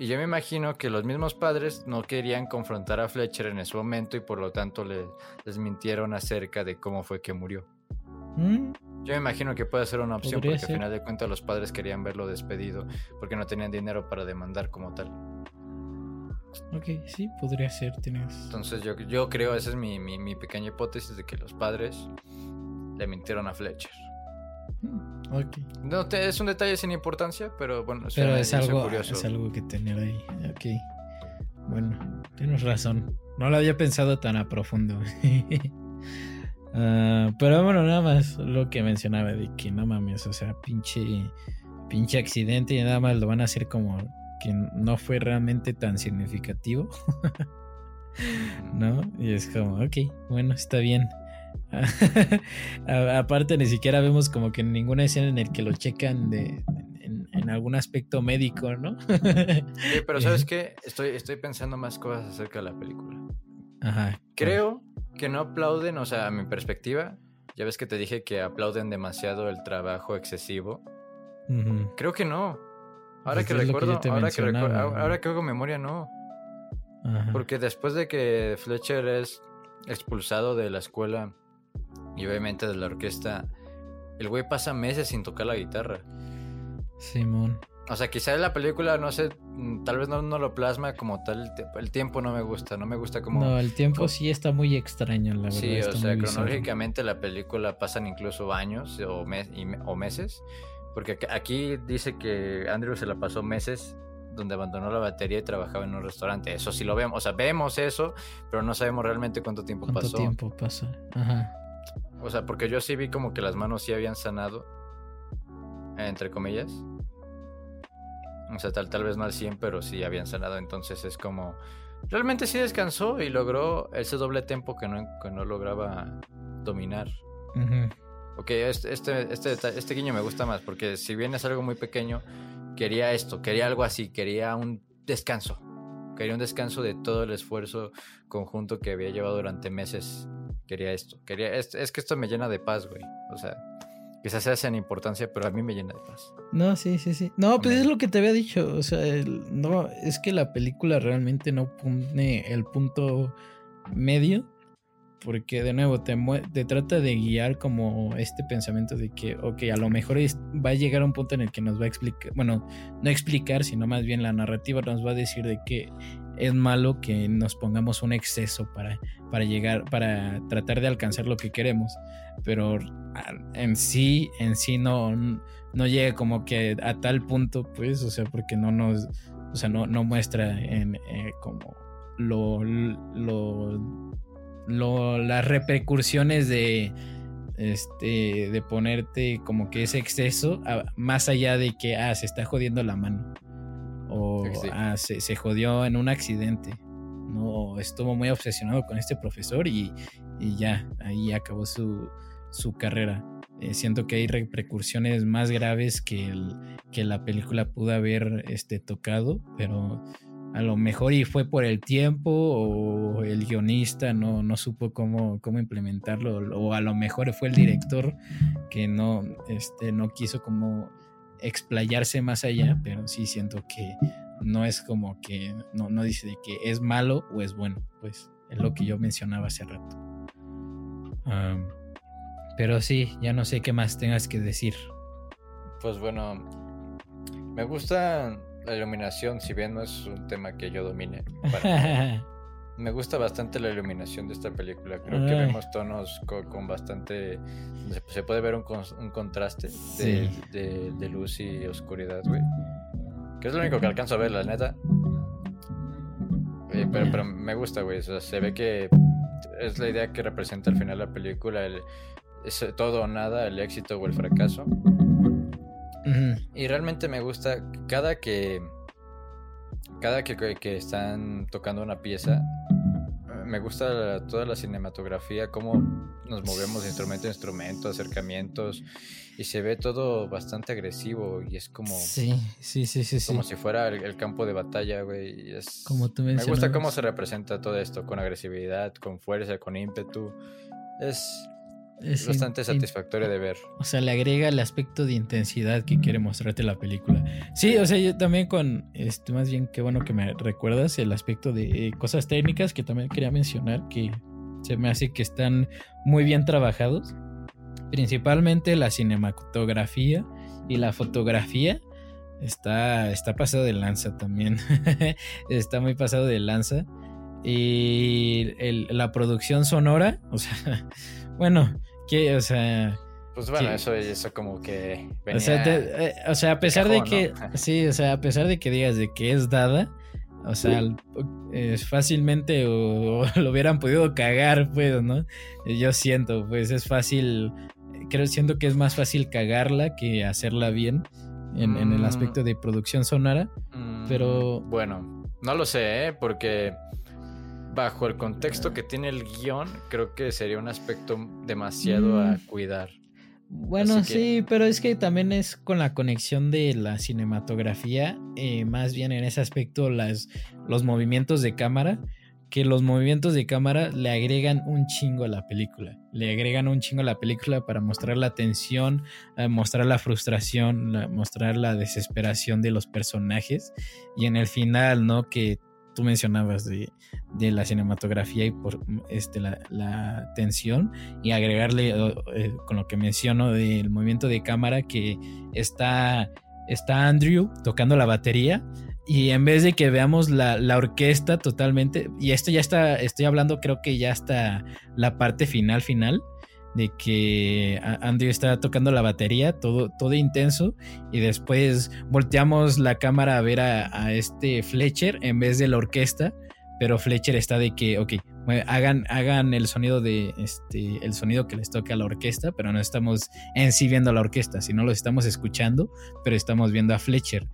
Y yo me imagino que los mismos padres no querían confrontar a Fletcher en ese momento y por lo tanto le- les mintieron acerca de cómo fue que murió. Mm, Yo me imagino que puede ser una opción Podría porque ser. al final de cuentas los padres querían verlo despedido porque no tenían dinero para demandar como tal. Ok, sí, podría ser. Tienes. Entonces yo, yo creo, esa es mi, mi- mi pequeña hipótesis de que los padres le mintieron a Fletcher. Mm, ok. No te- es un detalle sin importancia, pero bueno, Pero es algo, curioso. es algo que tener ahí. Ok. Bueno, tienes razón. No lo había pensado tan a profundo. Ah, pero bueno, nada más lo que mencionaba de que no mames, o sea, pinche, pinche accidente y nada más lo van a hacer como que no fue realmente tan significativo, ¿no? Y es como, ok, bueno, está bien. Aparte, ni siquiera vemos como que ninguna escena en el que lo checan de, en, en algún aspecto médico, ¿no? Sí, pero ¿sabes qué? Estoy, estoy pensando más cosas acerca de la película. Ajá. Creo que no aplauden, o sea, a mi perspectiva, ya ves que te dije que aplauden demasiado el trabajo excesivo. Creo que no. Ahora Pues que recuerdo, ahora, que mencionaba, ahora, que hago memoria, no. Ajá. Porque después de que Fletcher es expulsado de la escuela y obviamente de la orquesta, el güey pasa meses sin tocar la guitarra. Simón. O sea, quizá en la película, no sé, mm, tal vez no, no lo plasma como tal. el tiempo no me gusta, no me gusta como... No, el tiempo como- sí está muy extraño, la verdad. Sí, o sea, bizarro. cronológicamente la película pasan incluso años o, mes- y o meses. Porque aquí dice que Andrew se la pasó meses donde abandonó la batería y trabajaba en un restaurante. Eso sí lo vemos. O sea, vemos eso, pero no sabemos realmente cuánto tiempo ¿Cuánto pasó. tiempo pasa? Ajá. O sea, porque yo sí vi como que las manos sí habían sanado. Entre comillas. O sea, tal, tal vez no al 100, pero sí habían sanado. Entonces es como... Realmente sí descansó y logró ese doble tempo que no, que no lograba dominar. Ujú. Ok, este, este, este, este guiño me gusta más porque si bien es algo muy pequeño, quería esto, quería algo así, quería un descanso. Quería un descanso de todo el esfuerzo conjunto que había llevado durante meses. Quería esto. Quería, es, es que esto me llena de paz, güey. O sea, quizás sea sin importancia, pero a mí me llena de paz. No, sí, sí, sí. No, pues es lo que te había dicho. O sea, el- no, es que la película realmente no pone el punto medio. Porque de nuevo te, te trata de guiar como este pensamiento de que, ok, a lo mejor va a llegar un punto en el que nos va a explicar, bueno, no explicar, sino más bien la narrativa nos va a decir de que es malo que nos pongamos un exceso para, para llegar, para tratar de alcanzar lo que queremos. Pero en sí, en sí no, no llega como que a tal punto, pues, o sea, porque no nos, o sea, no, no muestra eh, como lo, lo, lo, las repercusiones de, este, de ponerte como que ese exceso, a- más allá de que, ah, se está jodiendo la mano, o Sí, ah, se, se jodió en un accidente, ¿no? Estuvo muy obsesionado con este profesor y, y ya, ahí acabó su, su carrera. Eh, siento que hay repercusiones más graves que, el, que la película pudo haber este, tocado, pero a lo mejor y fue por el tiempo o el guionista no, no supo cómo, cómo implementarlo o a lo mejor fue el director que no, este, no quiso como explayarse más allá, pero sí siento que no es como que no, no dice de que es malo o es bueno, pues es lo que yo mencionaba hace rato. Pero sí, ya no sé qué más tengas que decir. Pues bueno, me gusta la iluminación, si bien no es un tema que yo domine. para. Me gusta bastante la iluminación de esta película. Creo que vemos tonos co- con, bastante. Se, se puede ver un, un contraste de, Sí. de- de luz y oscuridad, güey. Que es lo único que alcanzo a ver, la neta. Eh, pero, pero me gusta, güey. O sea, se ve que es la idea que representa al final la película: el, es todo o nada, el éxito o el fracaso. Y realmente me gusta cada que. Cada que, que están tocando una pieza, me gusta toda la cinematografía, cómo nos movemos de instrumento a instrumento, acercamientos, y se ve todo bastante agresivo y es como... Sí, sí, sí, sí. Como si fuera el, campo de batalla, güey. Es, como tú Me gusta cómo se representa todo esto, con agresividad, con fuerza, con ímpetu. Es, es bastante satisfactorio de ver. O sea, le agrega el aspecto de intensidad que quiere mostrarte la película. Sí, o sea, yo también con, este, más bien, qué bueno que me recuerdas el aspecto de cosas técnicas que también quería mencionar, que se me hace que están muy bien trabajados. Principalmente la cinematografía y la fotografía. Está, está pasado de lanza también. está muy pasado de lanza. Y la producción sonora, o sea, bueno, que, o sea. Pues bueno, eso, eso como que. o, sea, eh, o sea, a pesar de que. sí, o sea, a pesar de que digas de que es dada, o sea, fácilmente o, lo hubieran podido cagar, pues, ¿no? Yo siento, pues es fácil. Creo, siento que es más fácil cagarla que hacerla bien en, en el mm. aspecto de producción sonora. Pero. Mm, bueno, no lo sé, ¿eh? Porque bajo el contexto que tiene el guion, creo que sería un aspecto demasiado a mm. cuidar. Bueno, sí, pero es que también es con la conexión de la cinematografía, eh, más bien en ese aspecto las, los movimientos de cámara, que los movimientos de cámara le agregan un chingo a la película, le agregan un chingo a la película para mostrar la tensión, eh, mostrar la frustración, mostrar la desesperación de los personajes y en el final, ¿no? Que tú mencionabas de, la cinematografía y por este, la, tensión y agregarle eh, con lo que menciono del movimiento de cámara que está, está Andrew tocando la batería y en vez de que veamos la, la, orquesta totalmente, y esto ya está, estoy hablando creo que ya está la parte final final, de que Andrew está tocando la batería, todo, todo intenso, y después volteamos la cámara a ver a, este Fletcher en vez de la orquesta, pero Fletcher está de que, ok, hagan, hagan el sonido de este, el sonido que les toca a la orquesta, pero no estamos en sí viendo a la orquesta, sino lo estamos escuchando, pero estamos viendo a Fletcher,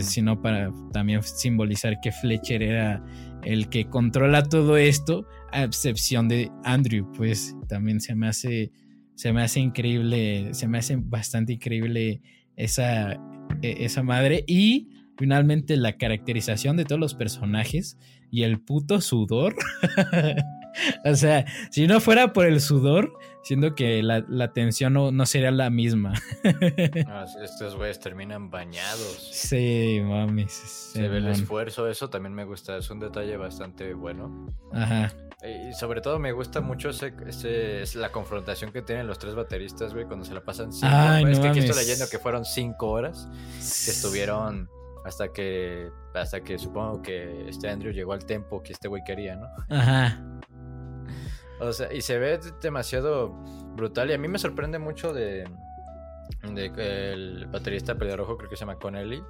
sino para también simbolizar que Fletcher era el que controla todo esto, a excepción de Andrew, pues también se me hace, se me hace increíble, se me hace bastante increíble esa, e, esa madre y finalmente la caracterización de todos los personajes y el puto sudor. o sea, si no fuera por el sudor, siendo que la, la tensión no, sería la misma. Ah, estos güeyes terminan bañados. Sí, mames. Se ve el esfuerzo, eso también me gusta, es un detalle bastante bueno. Ajá. Y sobre todo me gusta mucho ese, ese, la confrontación que tienen los tres bateristas, güey, cuando se la pasan cinco Ay, Es que aquí estoy leyendo que fueron cinco horas que estuvieron hasta que hasta que supongo que este Andrew llegó al tempo que este güey quería, ¿no? Ajá. O sea, y se ve demasiado brutal. Y a mí me sorprende mucho de, de el baterista pelirrojo, creo que se llama Connelly.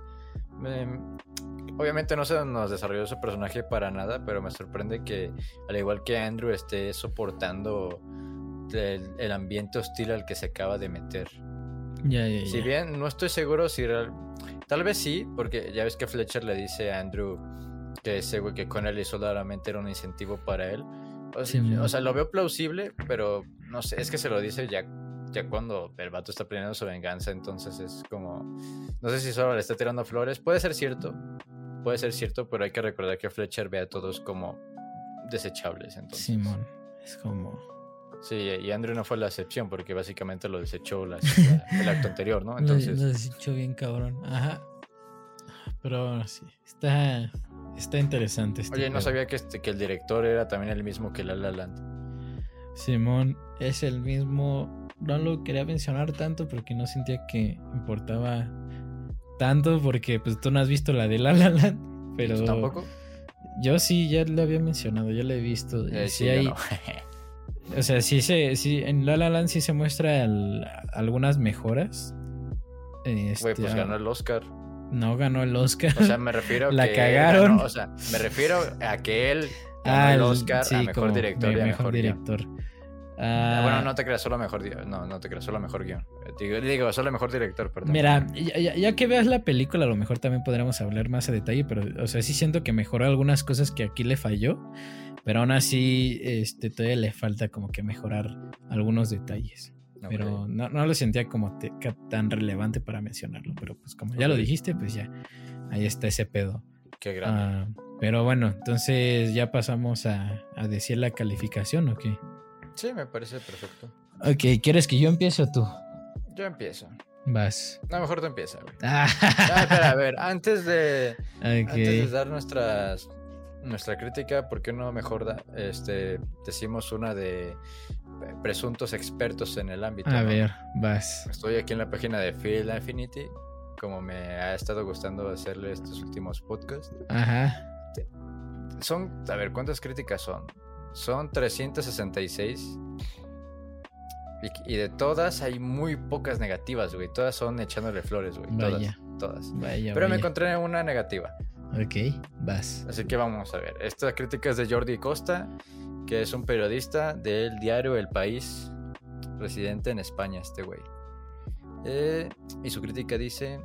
obviamente no se nos desarrolló su personaje para nada, pero me sorprende que, al igual que Andrew, esté soportando el, ambiente hostil al que se acaba de meter. Si bien no estoy seguro si Tal vez sí, porque ya ves que Fletcher le dice a Andrew que ese güey que Connelly solamente era un incentivo para él. O sea, lo veo plausible, pero no sé, es que se lo dice ya, ya cuando el vato está planeando su venganza, entonces es como, no sé si solo le está tirando flores, puede ser cierto, puede ser cierto, pero hay que recordar que Fletcher ve a todos como desechables, entonces. Simón, es como... Sí, y Andrew no fue la excepción porque básicamente lo desechó el acto anterior, ¿no? Entonces... Lo, desechó bien cabrón, ajá. Pero sí, está Está interesante. Este Oye, no sabía que, este, que el director era también el mismo que La La Land. Simón es el mismo. No lo quería mencionar tanto porque no sentía que importaba tanto porque pues tú no has visto la de La La Land, pero tampoco. Yo sí ya lo había mencionado, ya lo he visto. Eh, sí, hay, o sea, sí se, sí en La La Land sí se muestra algunas mejoras. Güey, pues este, ganó el Oscar. No ganó el Oscar. O sea, me refiero a La que cagaron. o sea, me refiero a que él ganó ah, el Oscar a mejor director y a mejor, director. Ah, bueno, no te creas solo mejor no, no te creas solo mejor guion. Digo, digo, solo mejor director, perdón. Mira, ya, que veas la película, a lo mejor también podremos hablar más a detalle, pero, o sea, sí siento que mejoró algunas cosas que aquí le falló, pero aún así, este, todavía le falta como que mejorar algunos detalles. Pero no, no, lo sentía como tan relevante para mencionarlo, pero pues como ya lo dijiste, pues ya, ahí está ese pedo. Qué grande. Ah, pero bueno, entonces ya pasamos a, a decir la calificación, ¿o qué? Sí, me parece perfecto. Ok, ¿quieres que yo empiece o tú? Yo empiezo. Vas. No, mejor tú empieza, güey. Ah. a ver, antes de, antes de dar nuestras nuestra crítica, ¿por qué no mejor este, decimos una de presuntos expertos en el ámbito? A ver, vas. Estoy aquí en la página de Field Infinity, como me ha estado gustando hacerle estos últimos podcasts. Ajá. Son, a ver, ¿cuántas críticas son? Son 366. Y, de todas hay muy pocas negativas, güey. Todas son echándole flores, güey. Todas. Todas. Pero me encontré una negativa. Ok, vas. Así que vamos a ver. Esta crítica es de Jordi Costa, que es un periodista del diario El País, residente en España, este güey. Eh, y su crítica dice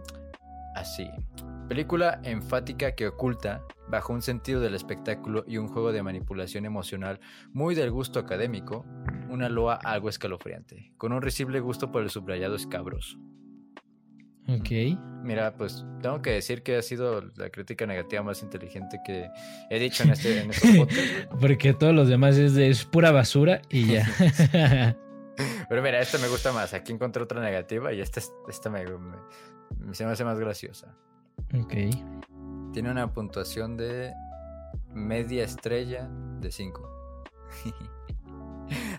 así. Película enfática que oculta, bajo un sentido del espectáculo y un juego de manipulación emocional muy del gusto académico, una loa algo escalofriante, con un risible gusto por el subrayado escabroso. Ok. Mira, pues tengo que decir que ha sido la crítica negativa más inteligente que he dicho en este, en este podcast. Porque todos los demás es, pura basura y ya. Pero mira, esta me gusta más. Aquí encontré otra negativa y esta, esta me, se me hace más graciosa. Ok. Tiene una puntuación de media estrella de 5.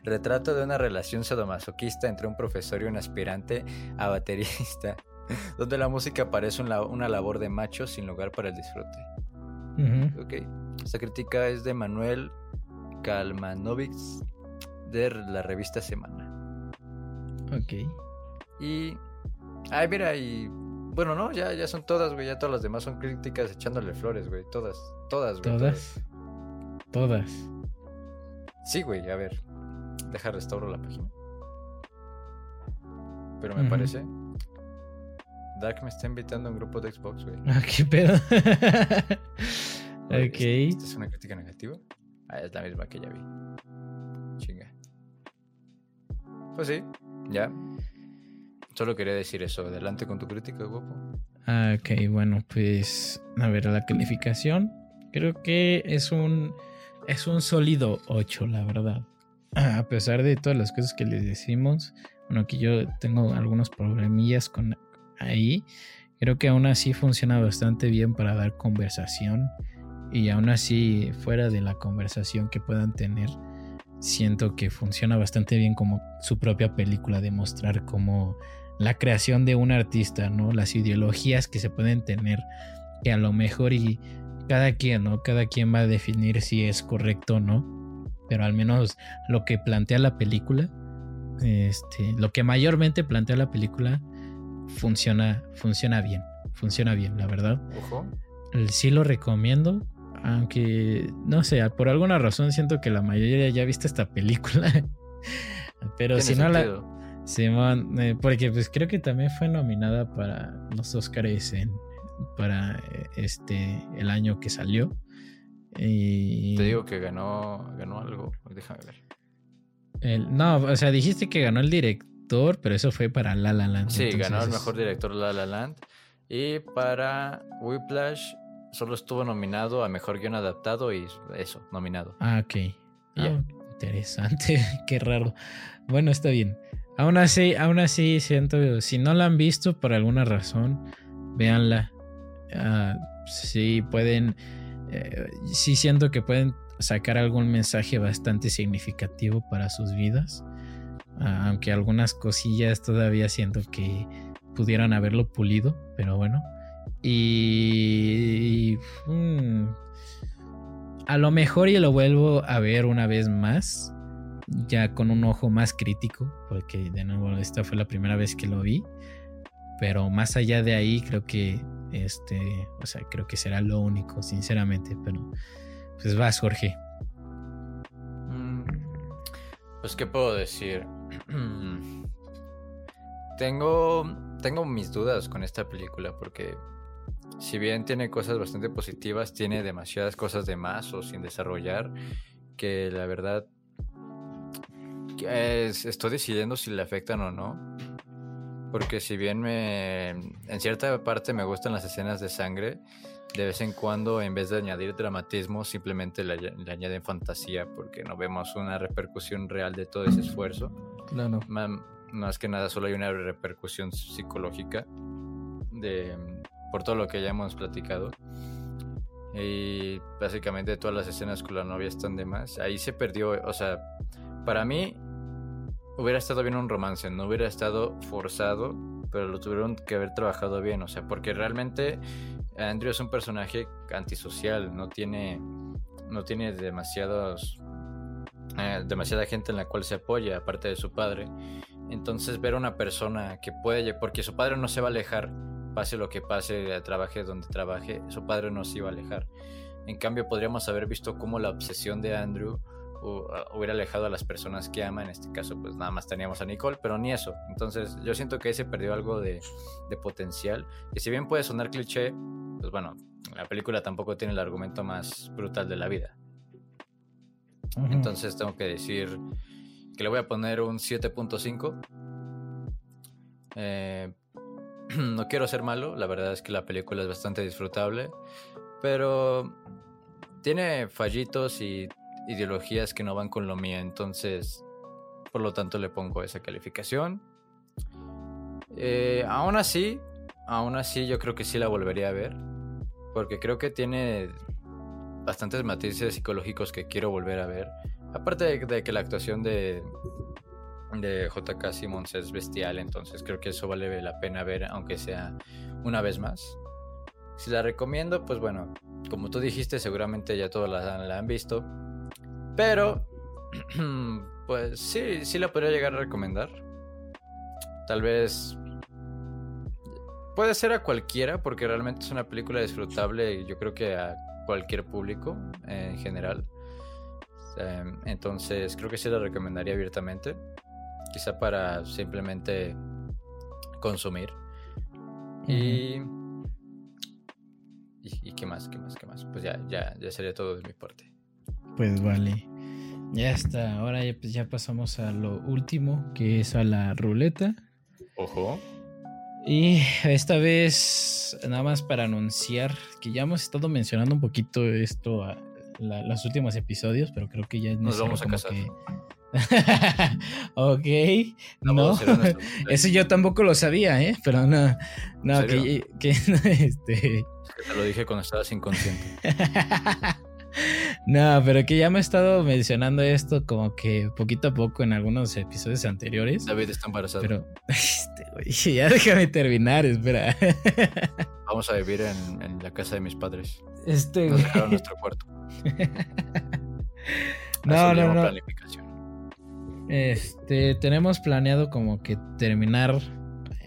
Retrato de una relación sadomasoquista entre un profesor y un aspirante a baterista, donde la música parece una labor de macho sin lugar para el disfrute. Ok. Esta crítica es de Manuel Kalmanovic de la revista Semana. Ok. Y. Ay, mira, y bueno, no, ya, ya son todas, güey. Ya todas las demás son críticas echándole flores, güey. Todas, todas, güey. ¿Todas? Todas. Sí, güey, a ver. Deja restauro la página. Pero me parece. Dark me está invitando a un grupo de Xbox, güey. Ah, qué pedo. ok. ¿Esta es una crítica negativa? Ah, es la misma que ya vi. Chinga. Pues sí, ya. Solo quería decir eso. Adelante con tu crítica, guapo. Ah, ok, bueno, pues a ver la calificación. Creo que es un es un sólido 8, la verdad. A pesar de todas las cosas que les decimos, bueno, que yo tengo algunos problemillas con ahí, creo que aún así funciona bastante bien para dar conversación y aún así fuera de la conversación que puedan tener, siento que funciona bastante bien como su propia película, demostrar cómo la creación de un artista, ¿no? Las ideologías que se pueden tener, que a lo mejor y cada quien, ¿no? Cada quien va a definir si es correcto o no, pero al menos lo que plantea la película, este, lo que mayormente plantea la película funciona, funciona bien, funciona bien, la verdad. Ojo. Sí lo recomiendo, aunque no sé, por alguna razón siento que la mayoría ya ha visto esta película. Pero si no la Simón, eh, porque pues creo que también fue nominada para los Oscars en, para eh, este el año que salió. Y... Te digo que ganó, ganó algo, déjame ver. no, o sea, dijiste que ganó el director, pero eso fue para La La Land. Sí, ganó el mejor director La La Land. Y para Whiplash solo estuvo nominado a mejor guion adaptado y eso, nominado. Ah, ok. Ah, interesante, qué raro. Bueno, está bien. Aún así, aún así siento, si no la han visto por alguna razón, véanla. Uh, sí pueden, eh, sí siento que pueden sacar algún mensaje bastante significativo para sus vidas. Ah, aunque algunas cosillas todavía siento que pudieran haberlo pulido, pero bueno. Y... Mm, a lo mejor y lo vuelvo a ver una vez más ya con un ojo más crítico, porque de nuevo esta fue la primera vez que lo vi, pero más allá de ahí creo que este, o sea, creo que será lo único, sinceramente, pero pues vas, Jorge. Mm, Pues, ¿qué puedo decir? tengo, tengo mis dudas con esta película porque si bien tiene cosas bastante positivas, tiene demasiadas cosas de más o sin desarrollar que la verdad estoy decidiendo si le afectan o no. Porque si bien me, en cierta parte me gustan las escenas de sangre, de vez en cuando en vez de añadir dramatismo simplemente le, le añaden fantasía porque no vemos una repercusión real de todo ese esfuerzo. Claro. Más, más que nada solo hay una repercusión psicológica de, por todo lo que ya hemos platicado. Y básicamente todas las escenas con la novia están de más. Ahí se perdió, o sea, para mí hubiera estado bien un romance, no hubiera estado forzado, pero lo tuvieron que haber trabajado bien, o sea, porque realmente Andrew es un personaje antisocial, no tiene, no tiene demasiados, eh, demasiada gente en la cual se apoya, aparte de su padre. Entonces ver a una persona que puede, porque su padre no se va a alejar, pase lo que pase, trabaje donde trabaje, su padre no se iba a alejar. En cambio, podríamos haber visto cómo la obsesión de Andrew hubiera alejado a las personas que ama. En este caso, pues nada más teníamos a Nicole, pero ni eso. Entonces, yo siento que ahí se perdió algo de, de potencial. Que si bien puede sonar cliché, pues bueno, la película tampoco tiene el argumento más brutal de la vida. Entonces, tengo que decir que le voy a poner un 7.5. Eh, no quiero ser malo, la verdad es que la película es bastante disfrutable, pero tiene fallitos y ideologías que no van con lo mío, entonces por lo tanto le pongo esa calificación. Eh, aún así, aún así yo creo que sí la volvería a ver, porque creo que tiene bastantes matices psicológicos que quiero volver a ver. Aparte de, que la actuación de, de JK Simmons es bestial, entonces creo que eso vale la pena ver, aunque sea una vez más. Si la recomiendo, pues bueno, como tú dijiste, seguramente ya todos la han visto. Pero, pues sí, sí la podría llegar a recomendar. Tal vez... Puede ser a cualquiera, porque realmente es una película disfrutable, yo creo que a cualquier público en general. Em, entonces, creo que sí la recomendaría abiertamente. Quizá para simplemente consumir. Y, y, qué más, qué más, qué más. Pues ya, ya, ya sería todo de mi parte. Pues vale. Ya está. Ahora ya, pues ya pasamos a lo último, que es a la ruleta. Ojo. Y esta vez, nada más para anunciar que ya hemos estado mencionando un poquito esto a los últimos episodios, pero creo que ya nos vamos a casar. ok, no, eso yo tampoco lo sabía, ¿eh? Pero no, no, que, que este... Te lo dije cuando estabas inconsciente. No, pero que ya me he estado mencionando esto como que poquito a poco en algunos episodios anteriores. David está embarazado. Pero, este, ya déjame terminar, espera. Vamos a vivir en, la casa de mis padres. Este, Nos dejaron nuestro cuarto. no, no, no. Este, tenemos planeado como que terminar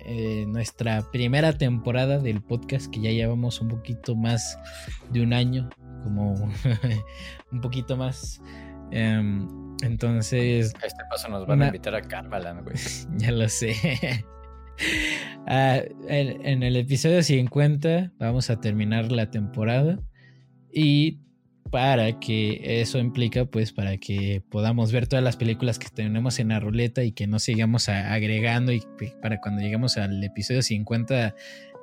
eh, nuestra primera temporada del podcast, que ya llevamos un poquito más de un año como un poquito más. Em, entonces. A este paso nos van a invitar a Carvalan, güey. ya lo sé. Ah, en, el episodio 50 vamos a terminar la temporada. Y para que eso implica, pues, para que podamos ver todas las películas que tenemos en la ruleta y que no sigamos agregando. Y para cuando lleguemos al episodio 50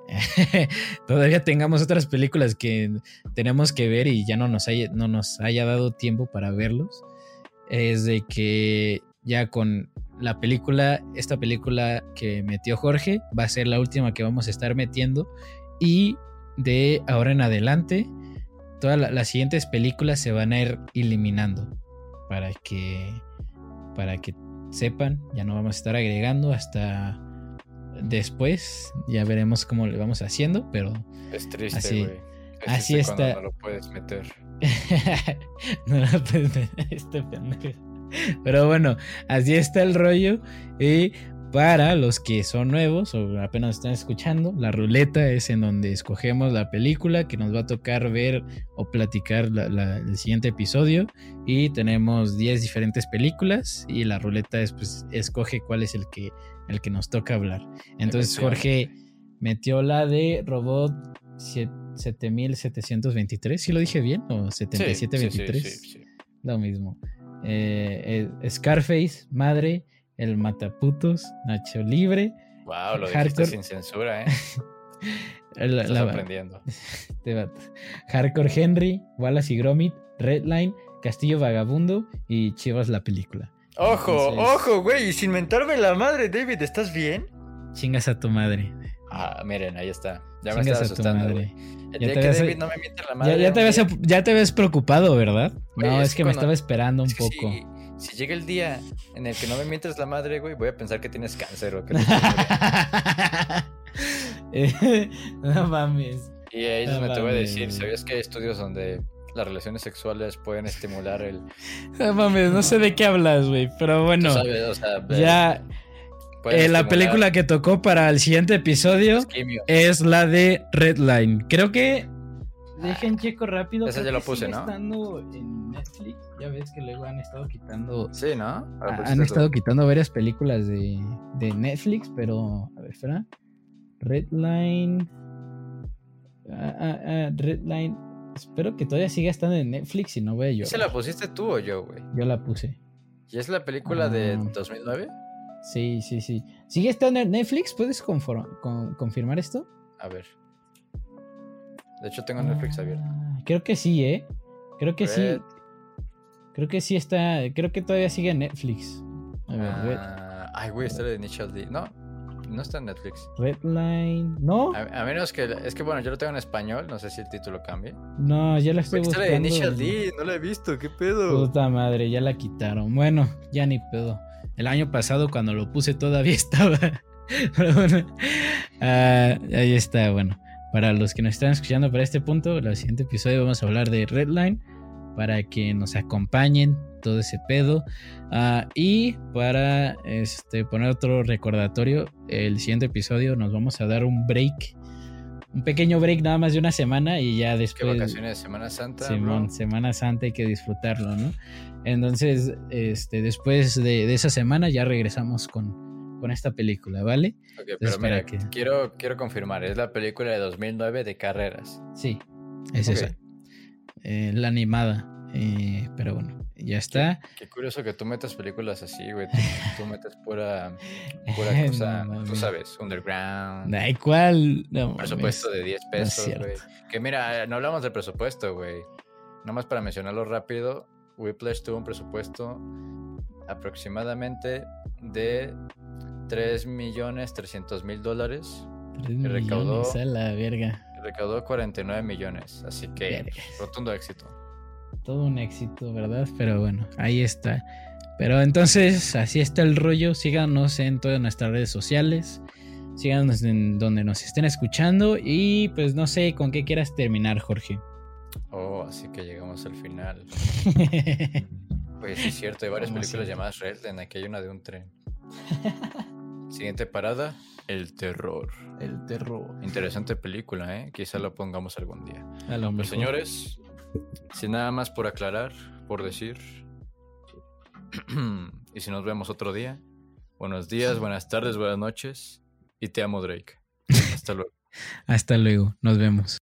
todavía tengamos otras películas que tenemos que ver y ya no nos haya, no nos haya dado tiempo para verlos, es de que ya con la película, esta película que metió Jorge, va a ser la última que vamos a estar metiendo. Y de ahora en adelante, todas las siguientes películas se van a ir eliminando para que, para que sepan, ya no vamos a estar agregando hasta después ya veremos cómo le vamos haciendo, pero es triste, así, así está. No lo puedes meter. no lo puedes meter, este pendejo. Pero bueno, así está el rollo y para los que son nuevos o apenas están escuchando, la ruleta es en donde escogemos la película que nos va a tocar ver o platicar el siguiente episodio. Y tenemos 10 diferentes películas y la ruleta es, pues, escoge cuál es el que, el que nos toca hablar. Entonces Jorge metió la de Robot 7723, ¿sí lo dije bien? ¿O 7723? lo mismo. Eh, eh, Scarface, Madre el Mataputos, Nacho Libre. Wow, lo dijiste sin censura, ¿eh? Estás aprendiendo. Hardcore Henry, Wallace y Gromit, Redline, Castillo Vagabundo y Chivas la película. Ojo, ojo, güey, sin mentarme la madre, David, ¿estás bien? Chingas a tu madre. Ah, miren, ahí está. Ya me estás asustando, güey. Ya, no me miente la madre. Ya, te ves, ya, te ves, preocupado, ¿verdad? no, es, que me estaba esperando un poco si llega el día en el que no me mientes la madre, güey, voy a pensar que tienes cáncer o que No mames. Y ahí no me te voy a decir, ¿sabías que hay estudios donde las relaciones sexuales pueden estimular el... No mames, no sé de qué hablas, güey, pero bueno. ya... Eh, la película que tocó para el siguiente episodio es la de Redline. Creo que Dejen checo rápido. Esa ya lo puse, ¿no? Estando en Netflix, ya ves que luego han estado quitando. Sí, ¿no? han estado quitando varias películas de, de, Netflix, pero. A ver, espera. Redline. Ah, ah, ah, Redline. Espero que todavía siga estando en Netflix y no vea yo. ¿Se la pusiste tú o yo, güey? Yo la puse. ¿Y es la película de 2009? Sí, sí, sí. ¿Sigue estando en Netflix? ¿Puedes confirmar esto? A ver. De hecho, tengo Netflix abierto. Ah, creo que sí, ¿eh? Creo que sí. Creo que sí está. Creo que todavía sigue en Netflix. A ver, ah, Ay, güey, está de Initial D. No, no está en Netflix. Redline. ¿No? A, menos que. Es que bueno, yo lo tengo en español. No sé si el título cambia. No, ya la estoy buscando. Está de Initial D. No la he visto. ¿Qué pedo? Puta madre, ya la quitaron. Bueno, ya ni pedo. El año pasado, cuando lo puse, todavía estaba. Pero bueno. Ah, ahí está, bueno. Para los que nos están escuchando para este punto, el siguiente episodio vamos a hablar de Redline para que nos acompañen todo ese pedo. Ah, y para este, poner otro recordatorio, el siguiente episodio nos vamos a dar un break. Un pequeño break nada más de una semana y ya después... ¿Qué vacaciones de Semana Santa? Simón, Semana Santa hay que disfrutarlo, ¿no? Entonces, este, después de esa semana ya regresamos con, con esta película, ¿vale? Ok, pero mira, quiero, quiero confirmar, es la película de 2009 de carreras. Sí, es esa. Eh, la animada, eh, pero bueno, ya está. Qué, curioso que tú metas películas así, güey. Tú, metes pura, pura cosa, tú sabes, underground. Ay, ¿cuál? presupuesto de 10 pesos, güey. que mira, no hablamos del presupuesto, güey. Nomás para mencionarlo rápido, Whiplash tuvo un presupuesto aproximadamente de 3 millones 300 mil dólares. y recaudó, la verga. recaudó 49 millones. Así que rotundo éxito. Todo un éxito, ¿verdad? Pero bueno, ahí está. Pero entonces, así está el rollo. Síganos en todas nuestras redes sociales. Síganos en donde nos estén escuchando. Y pues no sé con qué quieras terminar, Jorge. Oh, así que llegamos al final. pues es cierto, hay varias películas llamadas Redden. Aquí hay una de un tren. Siguiente parada, el terror. El terror. Interesante película, ¿eh? Quizá la pongamos algún día. A señores, sin nada más por aclarar, por decir, y si nos vemos otro día, buenos días, buenas tardes, buenas noches, y te amo Drake. Hasta luego. Hasta luego, nos vemos.